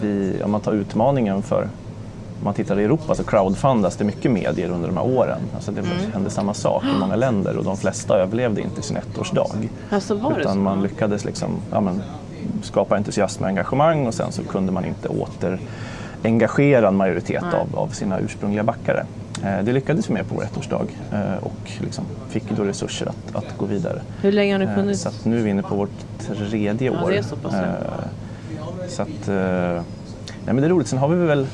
vi, om man tar utmaningen för man tittar i Europa så crowdfundas det mycket medier under de här åren. Alltså det Mm. hände samma sak i många länder och de flesta överlevde inte sin ettårsdag. Alltså var det Utan man lyckades liksom, ja, men, skapa entusiasm och engagemang och sen så kunde man inte åter engagera en majoritet Nej. av, av sina ursprungliga backare. Eh, det lyckades vi med på vår ettårsdag eh, och liksom fick då resurser att, att gå vidare. Hur länge har ni Eh, funnits? Så nu är vi inne på vårt tredje Ja, år. det är så pass, ja. Så att, nej men det är roligt. Sen har vi väl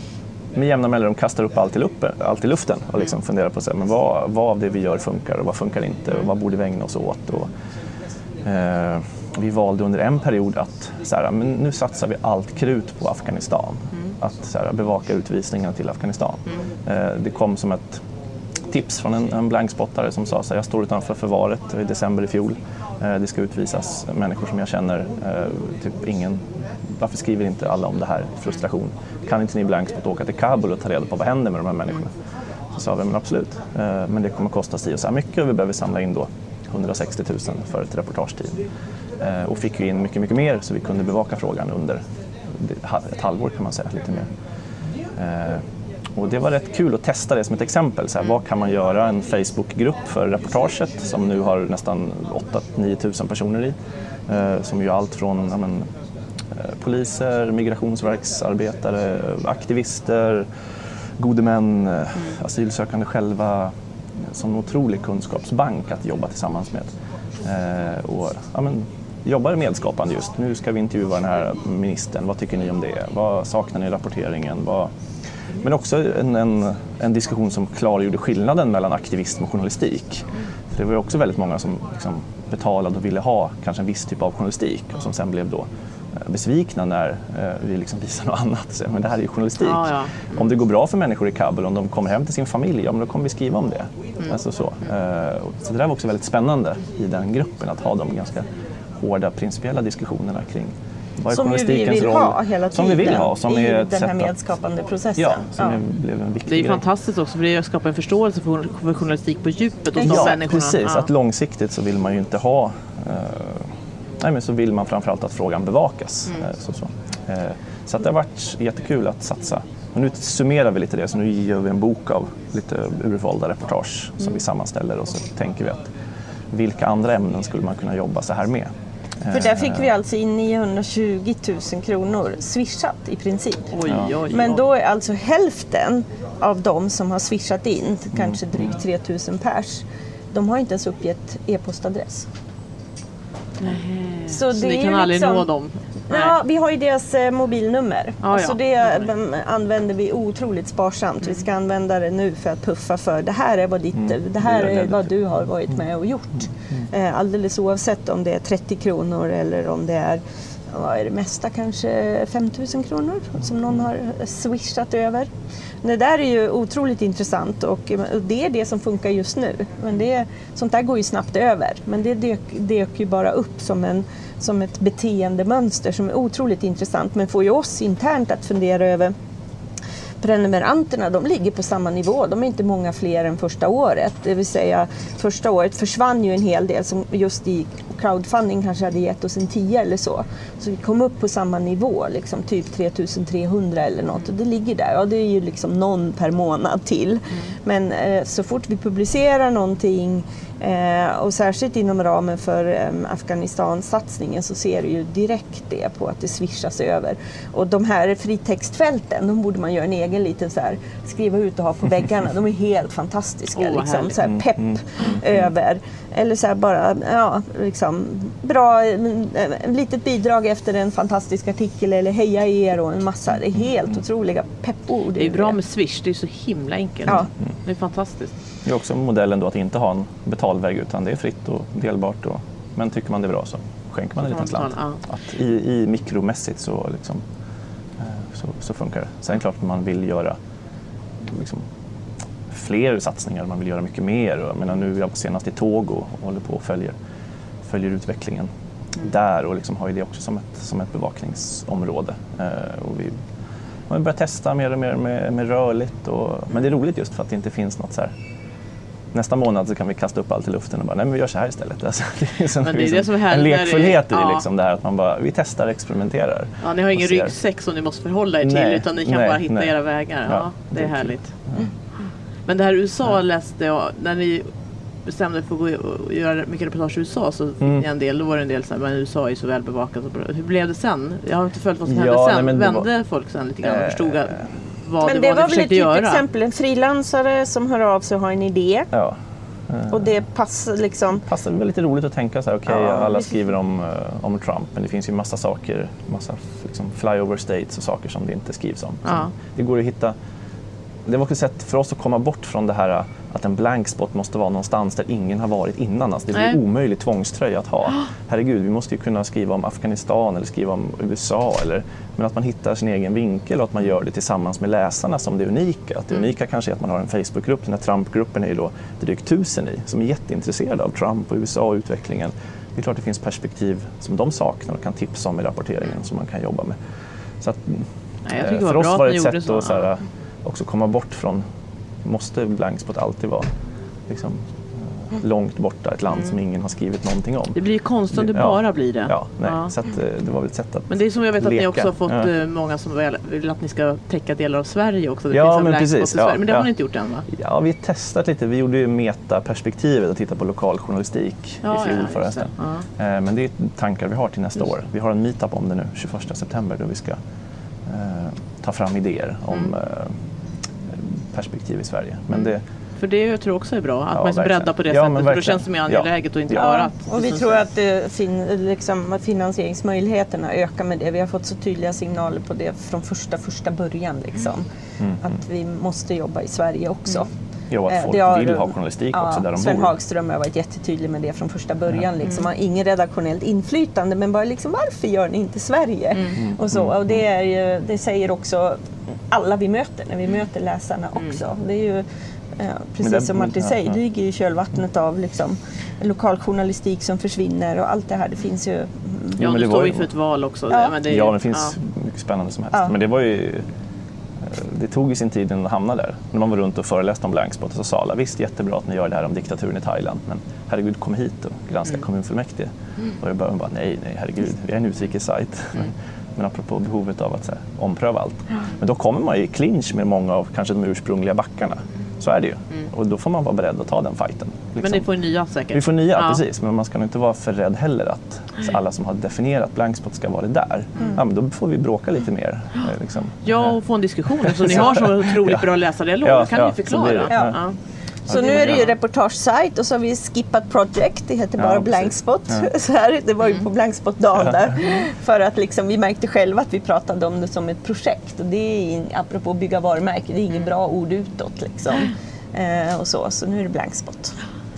med jämna mellanrum kastar upp allt i, lupp, allt i luften och liksom funderar på så här, men vad, vad av det vi gör funkar och vad funkar inte och vad borde vi ägna oss åt. Och, eh, vi valde under en period att så här, men nu satsar vi allt krut på Afghanistan. Att så här, bevaka utvisningarna till Afghanistan. Eh, det kom som ett tips från en, en blankspottare som sa så här, jag står utanför förvaret i december i fjol. Eh, det ska utvisas människor som jag känner, eh, typ ingen. Varför skriver inte alla om det här? Frustration. Kan inte ni blankspott åka till Kabul och ta reda på vad händer med de här människorna? Så sa vi, men absolut. Eh, men det kommer kosta si och så här mycket och vi behöver samla in då 160 000 för ett reportageteam. Och fick ju in mycket, mycket mer så vi kunde bevaka frågan under ett halvår kan man säga, lite mer. Och det var rätt kul att testa det som ett exempel. Så här, vad kan man göra en Facebookgrupp för reportaget som nu har nästan 8-9 000 personer i. Eh, som gör allt från ja, men, eh, poliser, migrationsverksarbetare, aktivister, gode män, eh, asylsökande själva. Eh, som en otrolig kunskapsbank att jobba tillsammans med. Eh, och, ja, men, jobbar medskapande just. Nu ska vi intervjua den här ministern. Vad tycker ni om det? Vad saknar ni i rapporteringen? Vad... Men också en, en, en diskussion som klargjorde skillnaden mellan aktivism och journalistik. För det var ju också väldigt många som liksom betalade och ville ha kanske en viss typ av journalistik och som sen blev då eh, besvikna när eh, vi liksom visade något annat. Men det här är ju journalistik. Ja, ja. Om det går bra för människor i Kabul, om de kommer hem till sin familj, ja men då kommer vi skriva om det. Mm. Alltså så. Eh, och så det där var också väldigt spännande i den gruppen, att ha de ganska hårda principiella diskussionerna kring vad är Som ju vi journalistikens vill roll? ha hela tiden Som vi vill ha, som i är ett den här medskapande processen. Ja, som Ja. blev en viktig Det är grej. fantastiskt också för det skapar en förståelse för, för journalistik på djupet hos de Ja, människorna. precis. Ja. Att långsiktigt så vill man ju inte ha... Eh, nej, men så vill man framförallt att frågan bevakas. Mm. Eh, så, så. Eh, så att det har varit jättekul att satsa. Och nu summerar vi lite det, så nu gör vi en bok av lite urvalda reportage som Mm. vi sammanställer och så tänker vi att vilka andra ämnen skulle man kunna jobba så här med? För där fick vi alltså in 920 000 kronor swishat i princip. Oj, oj, oj. Men då är alltså hälften av de som har swishat in, kanske Mm. drygt 3 000 pers, de har inte ens uppgett e-postadress. Så, det är ni ju kan aldrig liksom- nå dem? Ja, vi har ju deras eh, mobilnummer. Ja, alltså ja. det Ja, mm, använder vi otroligt sparsamt. Vi ska använda det nu för att puffa för det här är vad, ditt, det här det är vad du har varit med och gjort. Eh, alldeles oavsett om det är 30 kronor eller om det är vad är det mesta kanske 5 000 kronor som någon har swishat över. Det där är ju otroligt intressant och och det är det som funkar just nu. Men det, sånt där går ju snabbt över. Men det dök, dök ju bara upp som, en, som ett beteendemönster som är otroligt intressant men får ju oss internt att fundera över prenumeranterna de ligger på samma nivå. De är inte många fler än första året. Det vill säga första året försvann ju en hel del som just i crowdfunding kanske hade gett oss en 10 eller så. Så vi kom upp på samma nivå, liksom typ 3300 eller något. Och det ligger där. Ja, det är ju liksom någon per månad till. Men eh, så fort vi publicerar någonting eh, och särskilt inom ramen för eh, Afghanistan-satsningen så ser du ju direkt det på att det swishas över. Och de här fritextfälten, de borde man göra en egen liten så här, skriva ut och ha på väggarna. De är helt fantastiska. Vad liksom, så här, pepp över. Eller så här bara, ja, liksom bra, mm, ett litet bidrag efter en fantastisk artikel eller heja er och en massa. Det är helt otroliga peppord. Det är ju bra med Swish, det är så himla enkelt. Ja. Det är fantastiskt. Det är också modellen då att inte ha en betalväg utan det är fritt och delbart. Och, men tycker man det är bra så skänker man en liten slant. Ja. Att i, I mikromässigt så, liksom, eh, så, så funkar det. Sen är det klart att man vill göra liksom, fler satsningar, man vill göra mycket mer. Jag menar, nu är jag senast i Togo och håller på och följer, följer utvecklingen där och liksom har ju det också som ett, som ett bevakningsområde. Eh, och vi man börjar testa mer och mer med, med rörligt. Och, men det är roligt just för att det inte finns något så här nästa månad så kan vi kasta upp allt i luften och bara, nej men vi gör så här istället. Alltså, det är, men det är det som är en lekfullhet i ja. liksom det här att man bara, vi testar och experimenterar. Ja, ni har ingen ryggsäck som ni måste förhålla er till nej, utan ni kan nej, bara hitta nej. era vägar. Ja, Ja, det är det är härligt. Ja. Men det här USA läste jag, när ni bestämde er för att gå och göra mycket reportage i USA så fick Mm. en del, då var det en del så här, men USA är ju så välbevakat. Hur blev det sen? Jag har inte följt vad som Ja, hände nej, sen. men det var- Vände folk sen lite grann och Eh, förstod att vad Men det, det var väl ett försökte göra? typexempel, en frilansare som hör av sig och har en idé. Ja. Och det passar liksom. Passar väl lite roligt att tänka så här, okej Ja, alla skriver om, eh, om Trump men det finns ju massa saker, massa liksom, flyover states och saker som det inte skrivs om. Ja. Det går att hitta, det var ett sätt för oss att komma bort från det här eh, att en blank spot måste vara någonstans där ingen har varit innan. Alltså det blir Nej. omöjlig tvångströja att ha. Herregud, vi måste ju kunna skriva om Afghanistan eller skriva om USA. Eller, men att man hittar sin egen vinkel och att man gör det tillsammans med läsarna som det unika. Att det Mm. unika kanske är att man har en Facebookgrupp, den här Trump-gruppen är ju då drygt tusen i, som är jätteintresserade av Trump och USA och utvecklingen. Det är klart det finns perspektiv som de saknar och kan tipsa om i rapporteringen som man kan jobba med. Så att, Nej, det för oss var det ett sätt att Ja. Också komma bort från, måste blankspot alltid vara liksom, eh, långt borta, ett land som ingen har skrivit någonting om? Mm. Det blir ju konstigt om det Ja. bara blir det. Ja, nej. Ja. Så att, eh, det var väl ett sätt att Men det är som jag vet att ni också har fått Ja. eh, många som vill att ni ska täcka delar av Sverige också. Det Ja, men precis. Ja, Men det har ni inte gjort än va? Ja, vi har testat lite. Vi gjorde ju metaperspektivet och tittade på lokaljournalistik Ja, i fjol förra hösten. Men det är tankar vi har till nästa Just. år. Vi har en meetup om det nu, 21 september, då vi ska eh, ta fram idéer om Mm. eh, perspektiv i Sverige. Men det, För det jag tror också är bra, att Ja, man är beredda på det Ja, sättet. För då känns det mer Ja. angeläget och inte Ja. bara att... Och vi tror att det fin, liksom, finansieringsmöjligheterna ökar med det. Vi har fått så tydliga signaler på det från första, första början. Liksom. Mm. Att vi måste jobba i Sverige också. Ja, att Eh, folk det har- vill ha journalistik också där de Sven bor. Hagström har varit jättetydlig med det från första början. Liksom. Har ingen redaktionellt inflytande men bara liksom, varför gör ni inte Sverige? Mm. Och, så. och det, är ju, det säger också alla vi möter när vi möter läsarna också. Det är ju eh, precis det- som Martin ja, säger, ja. det ligger i kölvattnet av liksom, lokaljournalistik som försvinner och allt det här. Det finns ju mm, Ja, nu det står vi ju- inför ett val också. Ja. Men det, Ja, men det finns ja. mycket spännande som helst. Ja. Men det var ju... Det tog ju sin tid innan det hamnade där. När man var runt och föreläste om blankspot så sa alla visst jättebra att ni gör det här om diktaturen i Thailand men herregud kom hit och granska Mm. kommunfullmäktige. Och i början bara nej, nej herregud, vi är en utrikessajt. Mm. Men apropå behovet av att här, ompröva allt. Men då kommer man ju i clinch med många av kanske de ursprungliga backarna. Så är det ju. Och då får man vara beredd att ta den fighten. Mm. Men liksom. ni får nya säkert. Vi får nya, Ja. precis. Men man ska nog inte vara för rädd heller att alla som har definierat blankspot ska vara det där. Ja, men då får vi bråka lite mer. eh, Liksom. Ja, och få en diskussion eftersom ni har så otroligt bra läsardialog. Ja, då kan ja, ni förklara. Ja. Ja. Ja. Så nu är det ju reportagesajt och så har vi skippat project, det heter Ja, bara precis. blankspot. Ja. Så här, det var ju på blankspot-dagen där. För att liksom, vi märkte själva att vi pratade om det som ett projekt. Och det är, in- apropå bygga varumärke, det är inget bra ord utåt. Liksom. Eh, och så, så nu är det blankspot.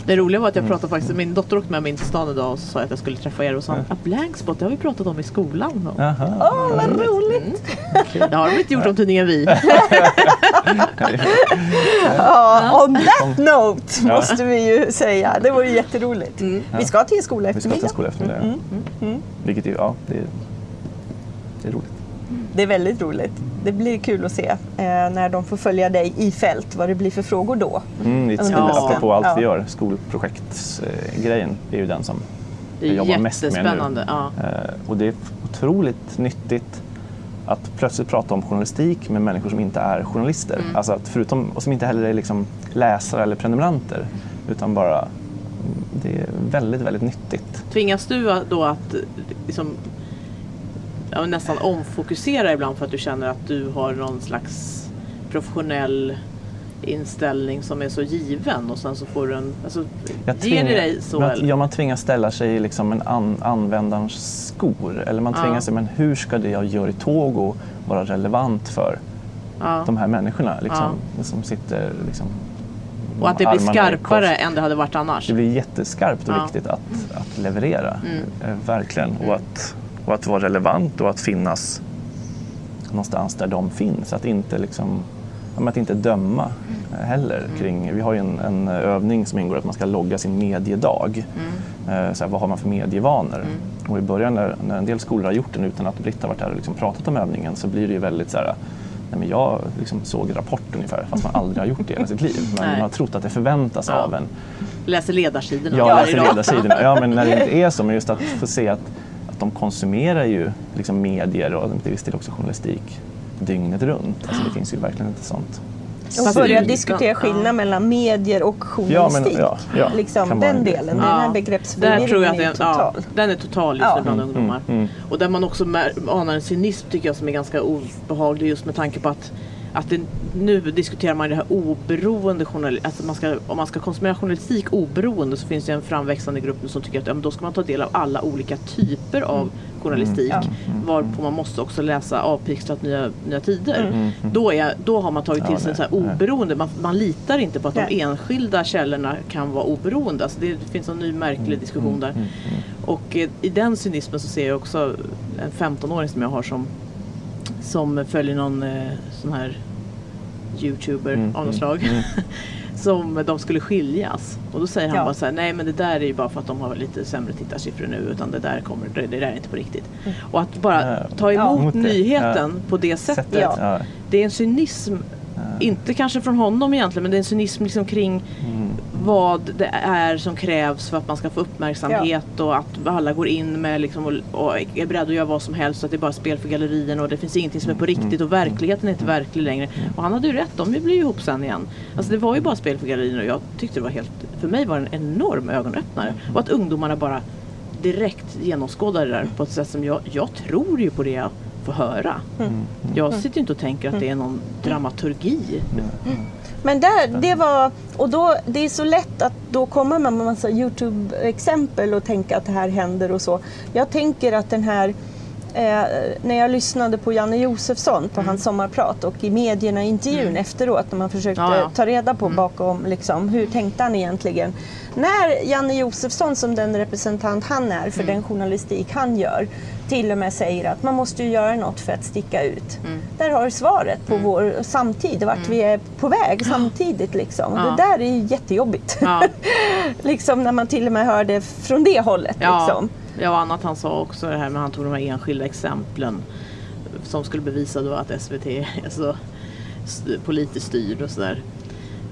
Det roliga var att Mm. jag pratade faktiskt, min dotter åkte med mig in till stan idag och så sa jag att jag skulle träffa er och sa att blankspot, det har vi pratat om i skolan. Åh, vad roligt! Det har de inte gjort om tidningen Vi. Ja, on that note måste vi ju säga. Det var ju jätteroligt. Vi ska till skola Vi ska till eftermiddag. skola eftermiddag. Mm, ja. Vilket är, ja, det är, det är roligt. Det är väldigt roligt. Det blir kul att se eh, när de får följa dig i fält, vad det blir för frågor då. Mm, det är hösten. apropå allt vi Ja. gör, skolprojektsgrejen är ju den som jag är jobbar mest med nu. Ja. Eh, Och det är otroligt nyttigt att plötsligt prata om journalistik med människor som inte är journalister. Mm. Alltså att förutom, och som inte heller är liksom läsare eller prenumeranter. Utan bara, mm, det är väldigt, väldigt nyttigt. Tvingas du då att eh, liksom, ja, nästan omfokusera ibland för att du känner att du har någon slags professionell inställning som är så given och sen så får du en... Alltså, Jag ger det tvingar- dig så? eller? Ja, man tvingas ställa sig i liksom en an, användarens skor. Eller man Ja. tvingas sig, men hur ska det jag gör i Togo vara relevant för ja. de här människorna liksom, som sitter liksom, Och att det blir skarpare än det hade varit annars. Det blir jätteskarpt och Ja. viktigt att, att leverera. Mm. Eh, verkligen. Och, att, och att vara relevant och att finnas någonstans där de finns. Att inte, liksom, ja, men att inte döma eh, heller. Mm. Kring, vi har ju en, en övning som ingår att man ska logga sin mediedag. Mm. Eh, Så här, vad har man för medievanor? Och i början när, när en del skolor har gjort den utan att Britta varit där och liksom pratat om övningen så blir det ju väldigt så här, Nej, men jag liksom såg Rapport ungefär, fast man aldrig har gjort det i hela sitt liv. Nej. man har trott att det förväntas Ja. av en. Läser ledarsidorna varje läser ledarsidorna. Ja, men när det inte är så, men just att få se att de konsumerar ju liksom medier och till viss del också journalistik dygnet runt. Alltså det finns ju verkligen inte sånt. Och Fast börja utan- diskutera skillnad ja. mellan medier och Ja, men, journalistik. ja, ja, liksom, den en del. delen, Ja. den här begreppsförvirringen är är- ja, total. den är total just Ja. nu bland Mm, ungdomar. mm, mm. Och där man också anar en cynism tycker jag som är ganska obehaglig just med tanke på att, att det, nu diskuterar man det här oberoende journalistik. Alltså man ska, om man ska konsumera journalistik oberoende så finns det en framväxande grupp nu som tycker att ja, men då ska man ta del av alla olika typer av journalistik. Ja. Varpå man måste också läsa avpixlat nya, nya tider. Mm, Då, är, då har man tagit till Ja, sig så här oberoende. Man, man litar inte på att de Nej. enskilda källorna kan vara oberoende. Alltså det finns en ny märklig diskussion där. Mm, Och eh, i den cynismen så ser jag också en 15-åring som jag har som, som följer någon eh, sån här youtuber Mm, av något mm, slag. mm. som de skulle skiljas. Och då säger han Ja. bara så här, nej men det där är ju bara för att de har lite sämre tittarsiffror nu utan det där, kommer, det, det där är inte på riktigt. Och att bara Ja. ta emot Mot det. nyheten på det sättet. Sättet, Ja. ja. Det är en cynism, inte kanske från honom egentligen men det är en cynism liksom kring Mm. Vad det är som krävs för att man ska få uppmärksamhet och att alla går in med liksom och, och är beredda att göra vad som helst så att det är bara spel för gallerierna och det finns ingenting som är på riktigt och verkligheten är inte verklig längre. Och han hade ju rätt, de blir ju ihop sen igen. Alltså det var ju bara spel för gallerierna och jag tyckte det var helt, för mig var det en enorm ögonöppnare. Och att ungdomarna bara direkt genomskådade det där på ett sätt som jag, jag tror ju på det jag får höra. Jag sitter ju inte och tänker att det är någon dramaturgi. Men där, det var, och då, det är så lätt att då komma med en massa Youtube-exempel och tänka att det här händer och så. Jag tänker att den här, eh, när jag lyssnade på Janne Josefsson på hans sommarprat och i medierna i intervjun efteråt när man försökte Ja, ja. ta reda på bakom liksom, hur tänkte han egentligen. När Janne Josefsson som den representant han är för den journalistik han gör till och med säger att man måste ju göra något för att sticka ut. Där har du svaret på vår samtid, vart vi är på väg samtidigt. Liksom. Ja. Det där är jättejobbigt. Liksom när man till och med hör det från det hållet. Liksom. Ja, och annat han sa också det här med han tog de här enskilda exemplen som skulle bevisa då att SVT är så st- politiskt styrd och sådär.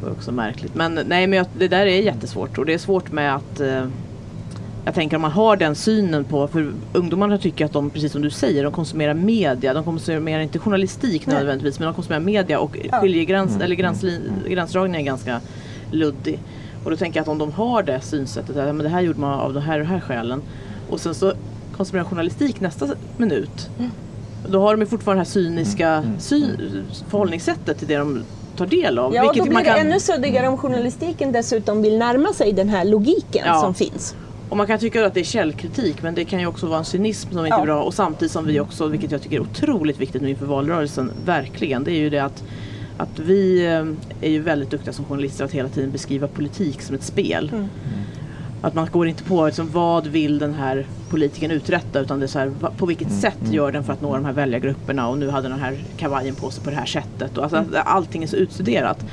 Det var också märkligt. Men nej, men jag, det där är jättesvårt och det är svårt med att eh, jag tänker om man har den synen på, för ungdomarna tycker att de, precis som du säger, de konsumerar media. De konsumerar inte journalistik Nej. nödvändigtvis, men de konsumerar media och skiljegräns, eller gränsli, gränsdragningen är ganska luddig. Och då tänker jag att om de har det synsättet, att ja, men det här gjorde man av de här och här skälen. Och sen så konsumerar journalistik nästa minut. Då har de ju fortfarande det här cyniska sy- förhållningssättet till det de tar del av. Ja, och då blir man det kan, ännu suddigare om journalistiken dessutom vill närma sig den här logiken Ja. som finns. Och man kan tycka att det är källkritik men det kan ju också vara en cynism som inte är Ja. bra och samtidigt som vi också, vilket jag tycker är otroligt viktigt nu inför valrörelsen, verkligen, det är ju det att att vi eh, är ju väldigt duktiga som journalister att hela tiden beskriva politik som ett spel. Mm. Att man går inte på liksom, vad vill den här politikern uträtta utan det är så här, på vilket sätt gör den för att nå de här väljargrupperna och nu hade den här kavajen på sig på det här sättet. Och alltså, att allting är så utstuderat.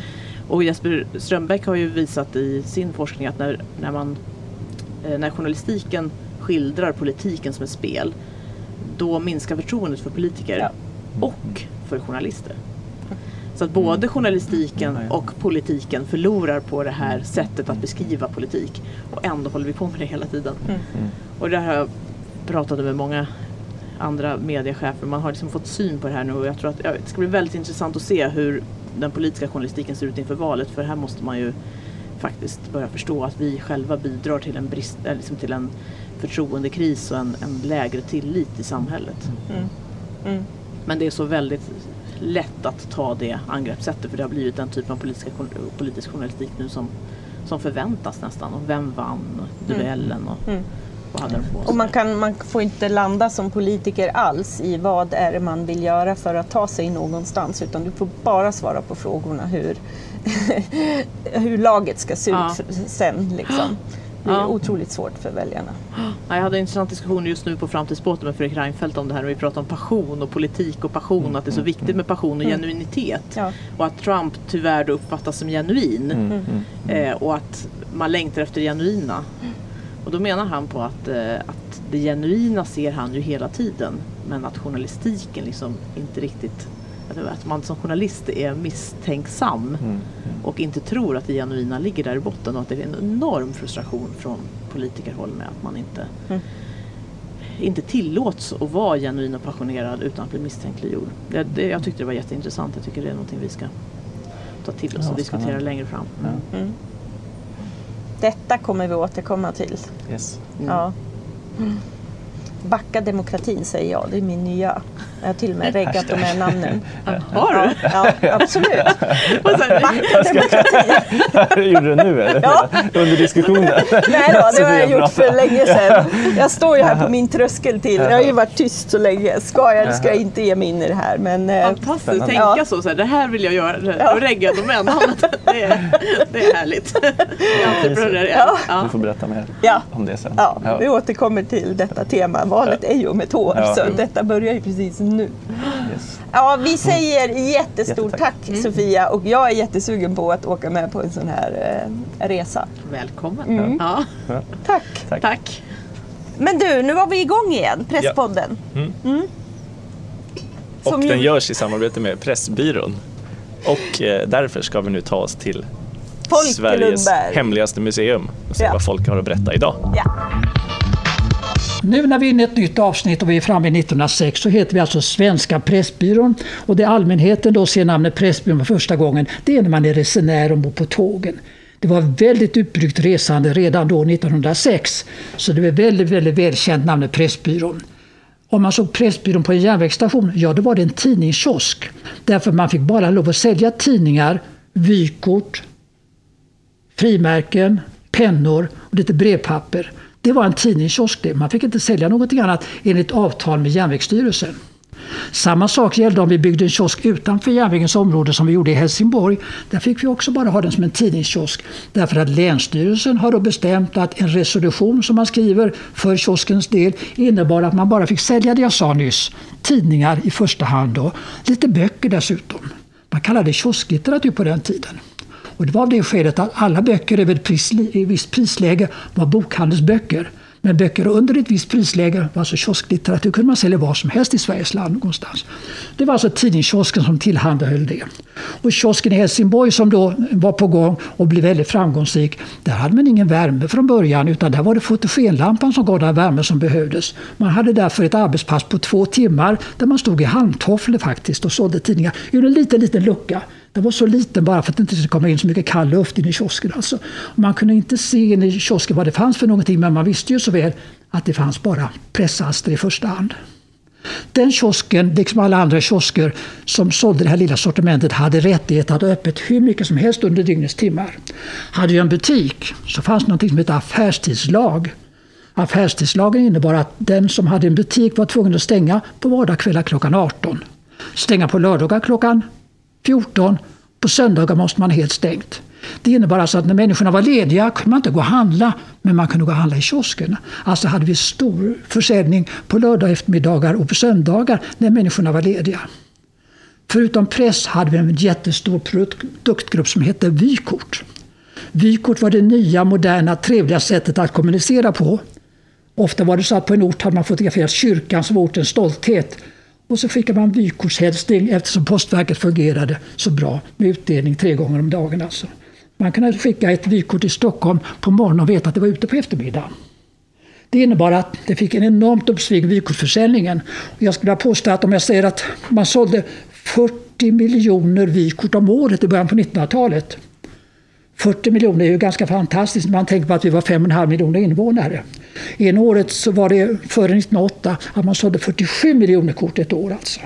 Och Jesper Strömbäck har ju visat i sin forskning att när, när, man, eh, när journalistiken skildrar politiken som ett spel då minskar förtroendet för politiker Ja. och för journalister. Så att både journalistiken och politiken förlorar på det här sättet att beskriva politik. Och ändå håller vi på med det hela tiden. Och det har jag pratat med många andra mediechefer. Man har liksom fått syn på det här nu och jag tror att ja, det ska bli väldigt intressant att se hur den politiska journalistiken ser ut inför valet. För här måste man ju faktiskt börja förstå att vi själva bidrar till en, brist, eller liksom till en förtroendekris och en, en lägre tillit i samhället. Mm. Men det är så väldigt lätt att ta det angreppssättet för det har blivit den typen av politiska, politisk journalistik nu som, som förväntas nästan. Och vem vann duellen och Mm. vad hade de på sig? Och man, kan, man får inte landa som politiker alls i vad är det man vill göra för att ta sig någonstans utan du får bara svara på frågorna hur, hur laget ska se Ja. ut sen. Liksom. Det är Ja. otroligt svårt för väljarna. Ja, Jag hade en intressant diskussion just nu på Framtidsbåten med Fredrik Reinfeldt om det här. Och vi pratade om passion och politik och passion. Att det är så viktigt med passion och genuinitet. Ja. Och att Trump tyvärr då uppfattas som genuin. Mm. Eh, och att man längtar efter det genuina. Och då menar han på att, eh, att det genuina ser han ju hela tiden. Men att journalistiken liksom inte riktigt att man som journalist är misstänksam mm. och inte tror att det genuina ligger där i botten och att det är en enorm frustration från politikerhåll med att man inte mm. inte tillåts att vara genuin och passionerad utan att bli misstänkliggjord. Det, det, jag tyckte det var jätteintressant. Jag tycker det är någonting vi ska ta till oss ja, och diskutera längre fram. Ja. Mm. Detta kommer vi återkomma till. Yes. Ja. Mm. Backa demokratin säger jag, det är min nya. Jag har till och med reggat de här namnen. Har du? Ja, ja absolut. Backa demokratin. Gjorde du det nu eller? Ja. Under diskussionen? Nej då, det har jag gjort för länge sedan. Jag står ju här på min tröskel till. Jag har ju varit tyst så länge. Ska jag eller ska jag inte ge mig in i det här? Men, eh, Fantastiskt, tänka ja. så, så här, det här vill jag göra. Ja. Och regga domännamnet. Det är, det är härligt. Ja. Ja. Du får berätta mer ja. om det sen. Ja. Vi återkommer till detta tema. Valet är ju om ett år, så detta börjar ju precis nu. Yes. Ja, vi säger jättestort tack mm. Sofia och jag är jättesugen på att åka med på en sån här eh, resa. Välkommen. Mm. Ja. Tack. tack. tack. Men du, nu var vi igång igen, Presspodden. Ja. Mm. mm. Och den görs i samarbete med Pressbyrån. Och eh, därför ska vi nu ta oss till Folke Sveriges Lundberg. hemligaste museum och se ja. vad folk har att berätta idag. Ja. Nu när vi är inne i ett nytt avsnitt och vi är framme i 1906 så heter vi alltså Svenska Pressbyrån. Och det allmänheten då ser namnet Pressbyrån för första gången det är när man är resenär och bor på tågen. Det var väldigt utbyggt resande redan då 1906. Så det är väldigt, väldigt välkänt namnet Pressbyrån. Om man såg Pressbyrån på en järnvägsstation, ja då var det en tidningskiosk. Därför man fick bara lov att sälja tidningar, vykort, frimärken, pennor och lite brevpapper. Det var en tidningskiosk det. Man fick inte sälja någonting annat enligt avtal med Järnvägsstyrelsen. Samma sak gällde om vi byggde en kiosk utanför järnvägens område som vi gjorde i Helsingborg. Där fick vi också bara ha den som en tidningskiosk. Därför att Länsstyrelsen har då bestämt att en resolution som man skriver för kioskens del innebar att man bara fick sälja det jag sa nyss. Tidningar i första hand då. Lite böcker dessutom. Man kallade det kiosklitteratur på den tiden. Och det var av det skälet att alla böcker över ett pris, visst prisläge var bokhandelsböcker. Men böcker under ett visst prisläge, alltså kiosklitteratur, kunde man sälja var som helst i Sveriges land någonstans. Det var alltså tidningskiosken som tillhandahöll det. Och kiosken i Helsingborg som då var på gång och blev väldigt framgångsrik, där hade man ingen värme från början utan där var det fotogenlampan som gav den värme som behövdes. Man hade därför ett arbetspass på två timmar där man stod i handtofflor faktiskt och sålde tidningar ur en liten, liten lucka. Den var så liten bara för att det inte skulle komma in så mycket kall luft in i kiosken. Alltså. Man kunde inte se in i kiosken vad det fanns för någonting men man visste ju så väl att det fanns bara pressaster i första hand. Den kiosken, liksom alla andra kiosker som sålde det här lilla sortimentet, hade rättighet att ha öppet hur mycket som helst under dygnets timmar. Hade vi en butik så fanns något som hette affärstidslag. Affärstidslagen innebar att den som hade en butik var tvungen att stänga på vardagskvällar klockan 18. Stänga på lördagar klockan 14. På söndagar måste man ha helt stängt. Det innebar alltså att när människorna var lediga kunde man inte gå och handla, men man kunde gå och handla i kiosken. Alltså hade vi stor försäljning på lördag eftermiddagar och på söndagar när människorna var lediga. Förutom press hade vi en jättestor produktgrupp som hette vykort. Vykort var det nya, moderna, trevliga sättet att kommunicera på. Ofta var det så att på en ort hade man fotograferat kyrkan som var ortens stolthet. Och så skickade man vykortshälsning eftersom Postverket fungerade så bra med utdelning tre gånger om dagen. Alltså. Man kunde alltså skicka ett vykort i Stockholm på morgonen och veta att det var ute på eftermiddagen. Det innebar att det fick en enormt uppsving i vykortsförsäljningen. Jag skulle vilja påstå att om jag säger att man sålde 40 miljoner vykort om året i början på 1900-talet 40 miljoner är ju ganska fantastiskt när man tänker på att vi var 5,5 miljoner invånare. En året så var det före 1908 att man sålde 47 miljoner kort ett år alltså.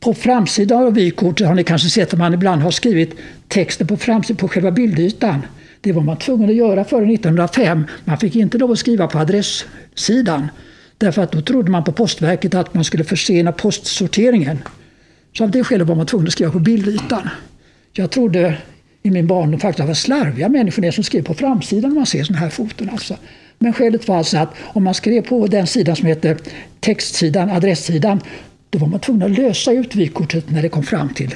På framsidan av vykortet har ni kanske sett att man ibland har skrivit texten på framsidan på själva bildytan. Det var man tvungen att göra före 1905. Man fick inte lov att skriva på adresssidan. Därför att då trodde man på Postverket att man skulle försena postsorteringen. Så av det skälet var man tvungen att skriva på bildytan. Jag trodde i min barndom faktiskt var slarviga människor som skrev på framsidan när man ser sådana här foton. Alltså. Men skälet var alltså att om man skrev på den sidan som heter textsidan, adresssidan, då var man tvungen att lösa ut vykortet när det kom fram till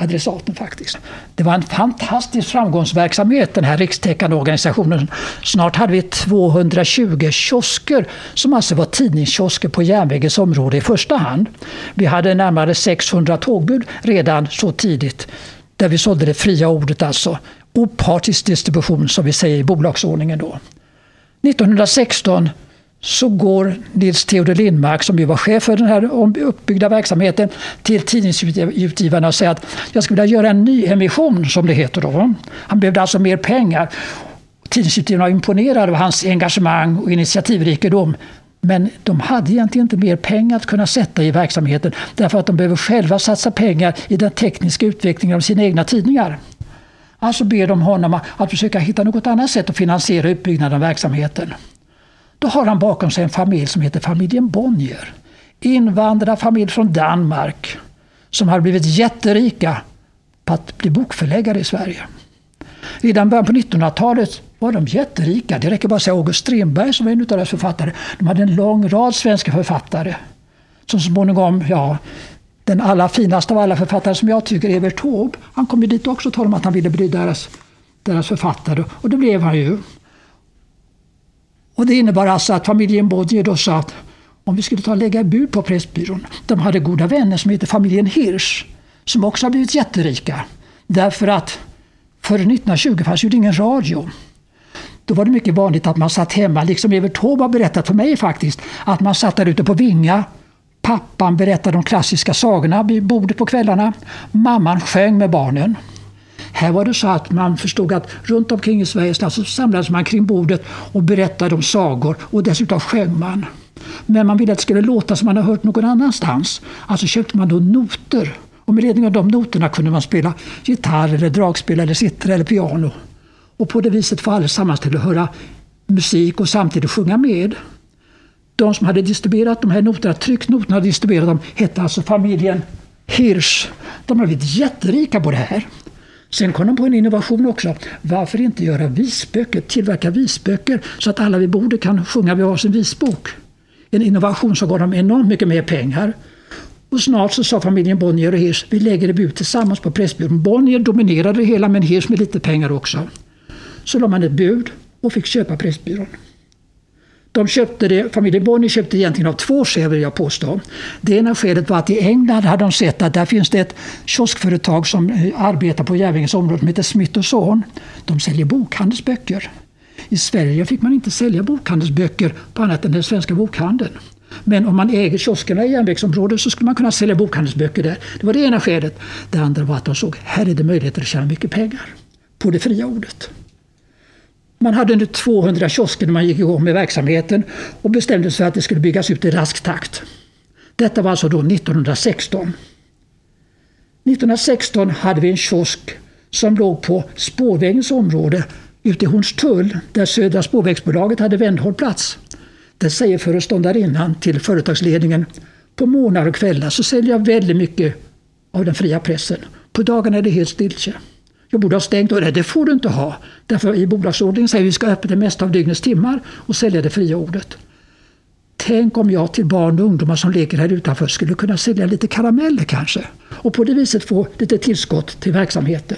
adressaten faktiskt. Det var en fantastisk framgångsverksamhet den här rikstäckande organisationen. Snart hade vi 220 kiosker som alltså var tidningskiosker på järnvägens område i första hand. Vi hade närmare 600 tågbud redan så tidigt där vi sålde det fria ordet alltså. Opartisk distribution som vi säger i bolagsordningen då. 1916 så går Nils Theodor Lindmark, som ju var chef för den här uppbyggda verksamheten, till tidningsutgivarna och säger att jag skulle vilja göra en nyemission, som det heter då. Han behövde alltså mer pengar. Tidningsutgivarna var imponerade av hans engagemang och initiativrikedom. Men de hade egentligen inte mer pengar att kunna sätta i verksamheten därför att de behöver själva satsa pengar i den tekniska utvecklingen av sina egna tidningar. Alltså ber de honom att försöka hitta något annat sätt att finansiera utbyggnaden av verksamheten. Då har han bakom sig en familj som heter familjen Bonnier. Invandrarfamilj från Danmark som har blivit jätterika på att bli bokförläggare i Sverige. Redan början på 1900-talet var de jätterika. Det räcker bara att säga August Strindberg som var en av deras författare. De hade en lång rad svenska författare. Som så småningom, ja, den allra finaste av alla författare som jag tycker, Evert Taube, han kom ju dit också och talade om att han ville bli deras, deras författare. Och det blev han ju. Och det innebar alltså att familjen Bodje då sa att om vi skulle ta och lägga bud på Pressbyrån. De hade goda vänner som heter familjen Hirsch som också har blivit jätterika. Därför att före 1920 fanns ju ingen radio. Då var det mycket vanligt att man satt hemma, liksom Evert Taube har berättat för mig faktiskt, att man satt där ute på Vinga. Pappan berättade de klassiska sagorna vid bordet på kvällarna. Mamman sjöng med barnen. Här var det så att man förstod att runt omkring i Sveriges land så samlades man kring bordet och berättade om sagor och dessutom sjöng man. Men man ville att det skulle låta som man har hört någon annanstans. Alltså köpte man då noter. Och med ledning av de noterna kunde man spela gitarr, eller dragspel, eller sitter eller piano. Och på det viset få allesammans till att höra musik och samtidigt sjunga med. De som hade distribuerat de här noterna, tryckt noterna och distribuerat dem, hette alltså familjen Hirsch. De har blivit jätterika på det här. Sen kom de på en innovation också. Varför inte göra visböcker, tillverka visböcker så att alla vid bordet kan sjunga vid varsin visbok? En innovation som gav dem enormt mycket mer pengar. Och snart så sa familjen Bonnier och Hirsch, vi lägger det bud tillsammans på Pressbyrån. Bonnier dominerade det hela men Hirsch med lite pengar också. Så la man ett bud och fick köpa Pressbyrån. De köpte det, familjen Bonnier köpte egentligen av två skäl vill jag påstå. Det ena skälet var att i England hade de sett att där finns det ett kioskföretag som arbetar på Järvingens område som heter Smith Son. De säljer bokhandelsböcker. I Sverige fick man inte sälja bokhandelsböcker på annat än den svenska bokhandeln. Men om man äger kioskerna i järnvägsområdet så skulle man kunna sälja bokhandelsböcker där. Det var det ena skälet. Det andra var att de såg här är det möjligheter att tjäna mycket pengar på det fria ordet. Man hade nu 200 kiosker när man gick igång med verksamheten och bestämde sig för att det skulle byggas ut i rask takt. Detta var alltså då 1916. 1916 hade vi en kiosk som låg på spårvägens område ute i Hornstull där Södra spårvägsbolaget hade vändhållplats. Det säger föreståndarinnan till företagsledningen. På morgnar och kvällar så säljer jag väldigt mycket av den fria pressen. På dagarna är det helt stiltje. Jag borde ha stängt och det får du inte ha. Därför i bolagsordningen säger vi att vi ska öppna det mesta av dygnets timmar och sälja det fria ordet. Tänk om jag till barn och ungdomar som leker här utanför skulle kunna sälja lite karameller kanske. Och på det viset få lite tillskott till verksamheten.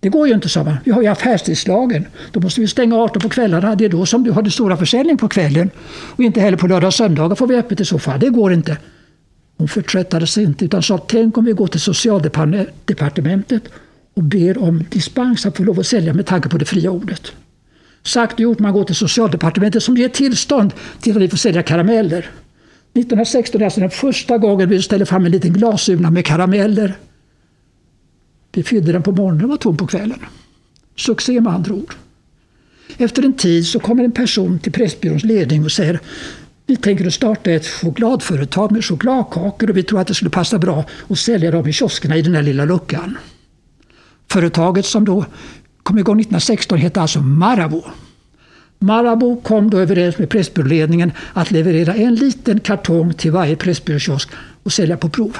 Det går ju inte, sa man. Vi har ju affärstidslagen. Då måste vi stänga 18 på kvällarna. Det är då som du har den stora försäljningen på kvällen. Och inte heller på lördag och söndagar får vi öppet i så fall. Det går inte. Hon förtröttade sig inte utan sa tänk om vi går till socialdepartementet och ber om dispens att få lov att sälja med tanke på det fria ordet. Sagt och gjort, man går till socialdepartementet som ger tillstånd till att vi får sälja karameller. 1916 är alltså den första gången vi ställer fram en liten glasurna med karameller. Vi fyllde den på morgonen och var tom på kvällen. Succé med andra ord. Efter en tid så kommer en person till Pressbyråns ledning och säger vi tänker att starta ett chokladföretag med chokladkakor och vi tror att det skulle passa bra att sälja dem i kioskerna i den här lilla luckan. Företaget som då kom igång 1916 hette alltså Marabou. Marabou kom då överens med Pressbyråledningen att leverera en liten kartong till varje Pressbyråkiosk och sälja på prov.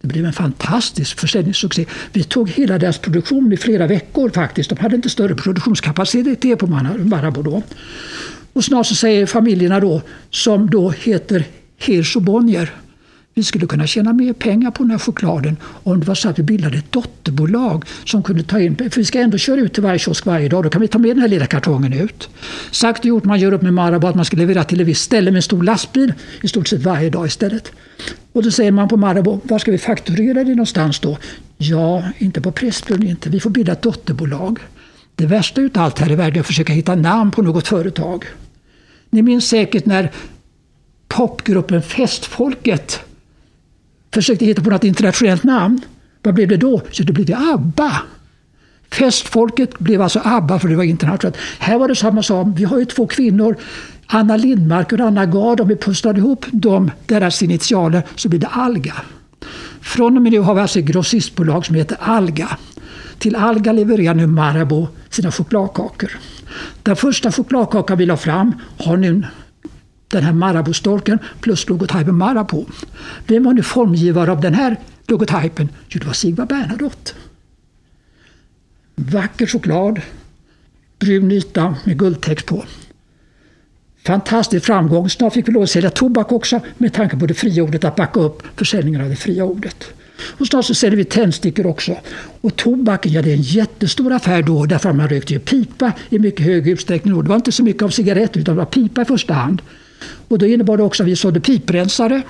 Det blev en fantastisk försäljningssuccé. Vi tog hela deras produktion i flera veckor faktiskt. De hade inte större produktionskapacitet på Marabou då. Och snart så säger familjerna då, som då heter Hirsch och Bonnier, vi skulle kunna tjäna mer pengar på den här chokladen om det var så att vi bildade ett dotterbolag som kunde ta in, för vi ska ändå köra ut till varje kiosk varje dag, då kan vi ta med den här lilla kartongen ut. Sagt och gjort, man gör upp med Marabou att man ska leverera till ett visst ställe med en stor lastbil i stort sett varje dag istället. Och då säger man på Marabou, var ska vi fakturera det någonstans då? Ja, inte på Pressbyrån inte, vi får bilda ett dotterbolag. Det värsta utav allt här i världen är att försöka hitta namn på något företag. Ni minns säkert när popgruppen Festfolket försökte hitta på något internationellt namn. Vad blev det då? Jo, det blev det ABBA. Festfolket blev alltså ABBA för det var internationellt. Här var det samma sak. Vi har ju två kvinnor, Anna Lindmark och Anna Gard. Om vi pusslar ihop dem, deras initialer så blir det Alga. Från och med nu har vi alltså ett grossistbolag som heter Alga. Till Alga levererar nu Marabou sina chokladkakor. Den första chokladkakan vi la fram har nu den här Maraboustorken plus logotypen Marabou. Vem var nu formgivare av den här logotypen? Jo, det var Sigvard Bernadotte. Vacker choklad, brun yta med guldtext på. Fantastisk framgång. Snart fick vi lov att sälja tobak också med tanke på det fria ordet, att backa upp försäljningen av det fria ordet. Och snart så säljer vi tändstickor också. Och tobaken, ja det är en jättestor affär då därför att man rökte ju pipa i mycket hög utsträckning. Då. Det var inte så mycket av cigaretter utan det var pipa i första hand. Och då innebar det också att vi sålde piprensare.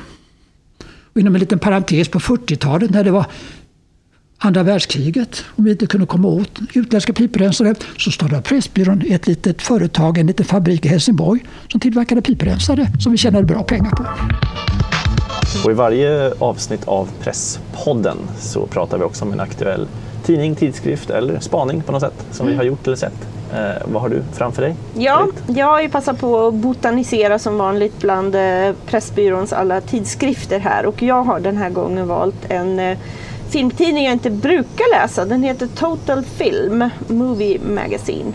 Och inom en liten parentes på 40-talet när det var andra världskriget, om vi inte kunde komma åt utländska piprensare, så startade Pressbyrån ett litet företag, en liten fabrik i Helsingborg som tillverkade piprensare som vi tjänade bra pengar på. Och I varje avsnitt av Presspodden så pratar vi också om en aktuell tidning, tidskrift eller spaning på något sätt som vi har gjort eller sett. Eh, vad har du framför dig? Ja, jag har ju passat på att botanisera som vanligt bland eh, Pressbyråns alla tidskrifter här och jag har den här gången valt en eh, filmtidning jag inte brukar läsa. Den heter Total Film Movie Magazine.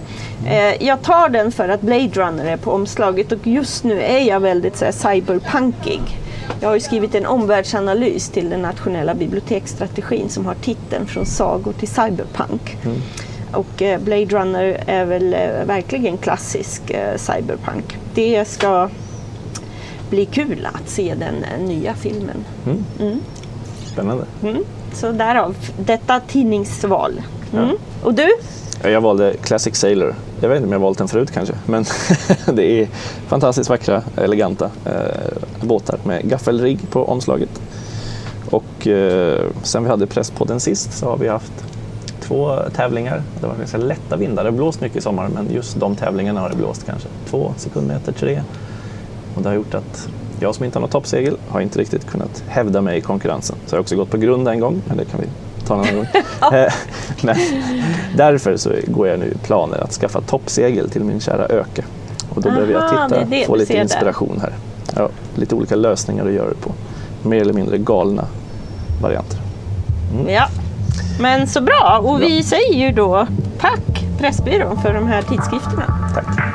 Eh, jag tar den för att Blade Runner är på omslaget och just nu är jag väldigt så här, cyberpunkig. Jag har ju skrivit en omvärldsanalys till den nationella biblioteksstrategin som har titeln Från sagor till cyberpunk. Mm. Och eh, Blade Runner är väl eh, verkligen klassisk eh, cyberpunk. Det ska bli kul att se den nya filmen. Mm. Mm. Spännande. Mm. Så därav detta tidningsval. Mm. Ja. Och du? Jag valde Classic Sailor. Jag vet inte om jag valt den förut kanske, men det är fantastiskt vackra, eleganta eh, båtar med gaffelrigg på omslaget. Och eh, sen vi hade Presspodden sist så har vi haft två tävlingar. Det var ganska lätta vindar. Det har blåst mycket i sommar men just de tävlingarna har det blåst kanske två sekundmeter, tre. Och det har gjort att jag som inte har något toppsegel har inte riktigt kunnat hävda mig i konkurrensen. Så jag har också gått på grund en gång, men det kan vi ta en annan gång. Eh, men därför så går jag nu i planer att skaffa toppsegel till min kära Öke. Och då Aha, behöver jag titta, det det få lite inspiration här. Ja, lite olika lösningar att göra det på. Mer eller mindre galna varianter. Mm. Ja, men så bra och vi säger ju då tack Pressbyrån för de här tidskrifterna. Tack.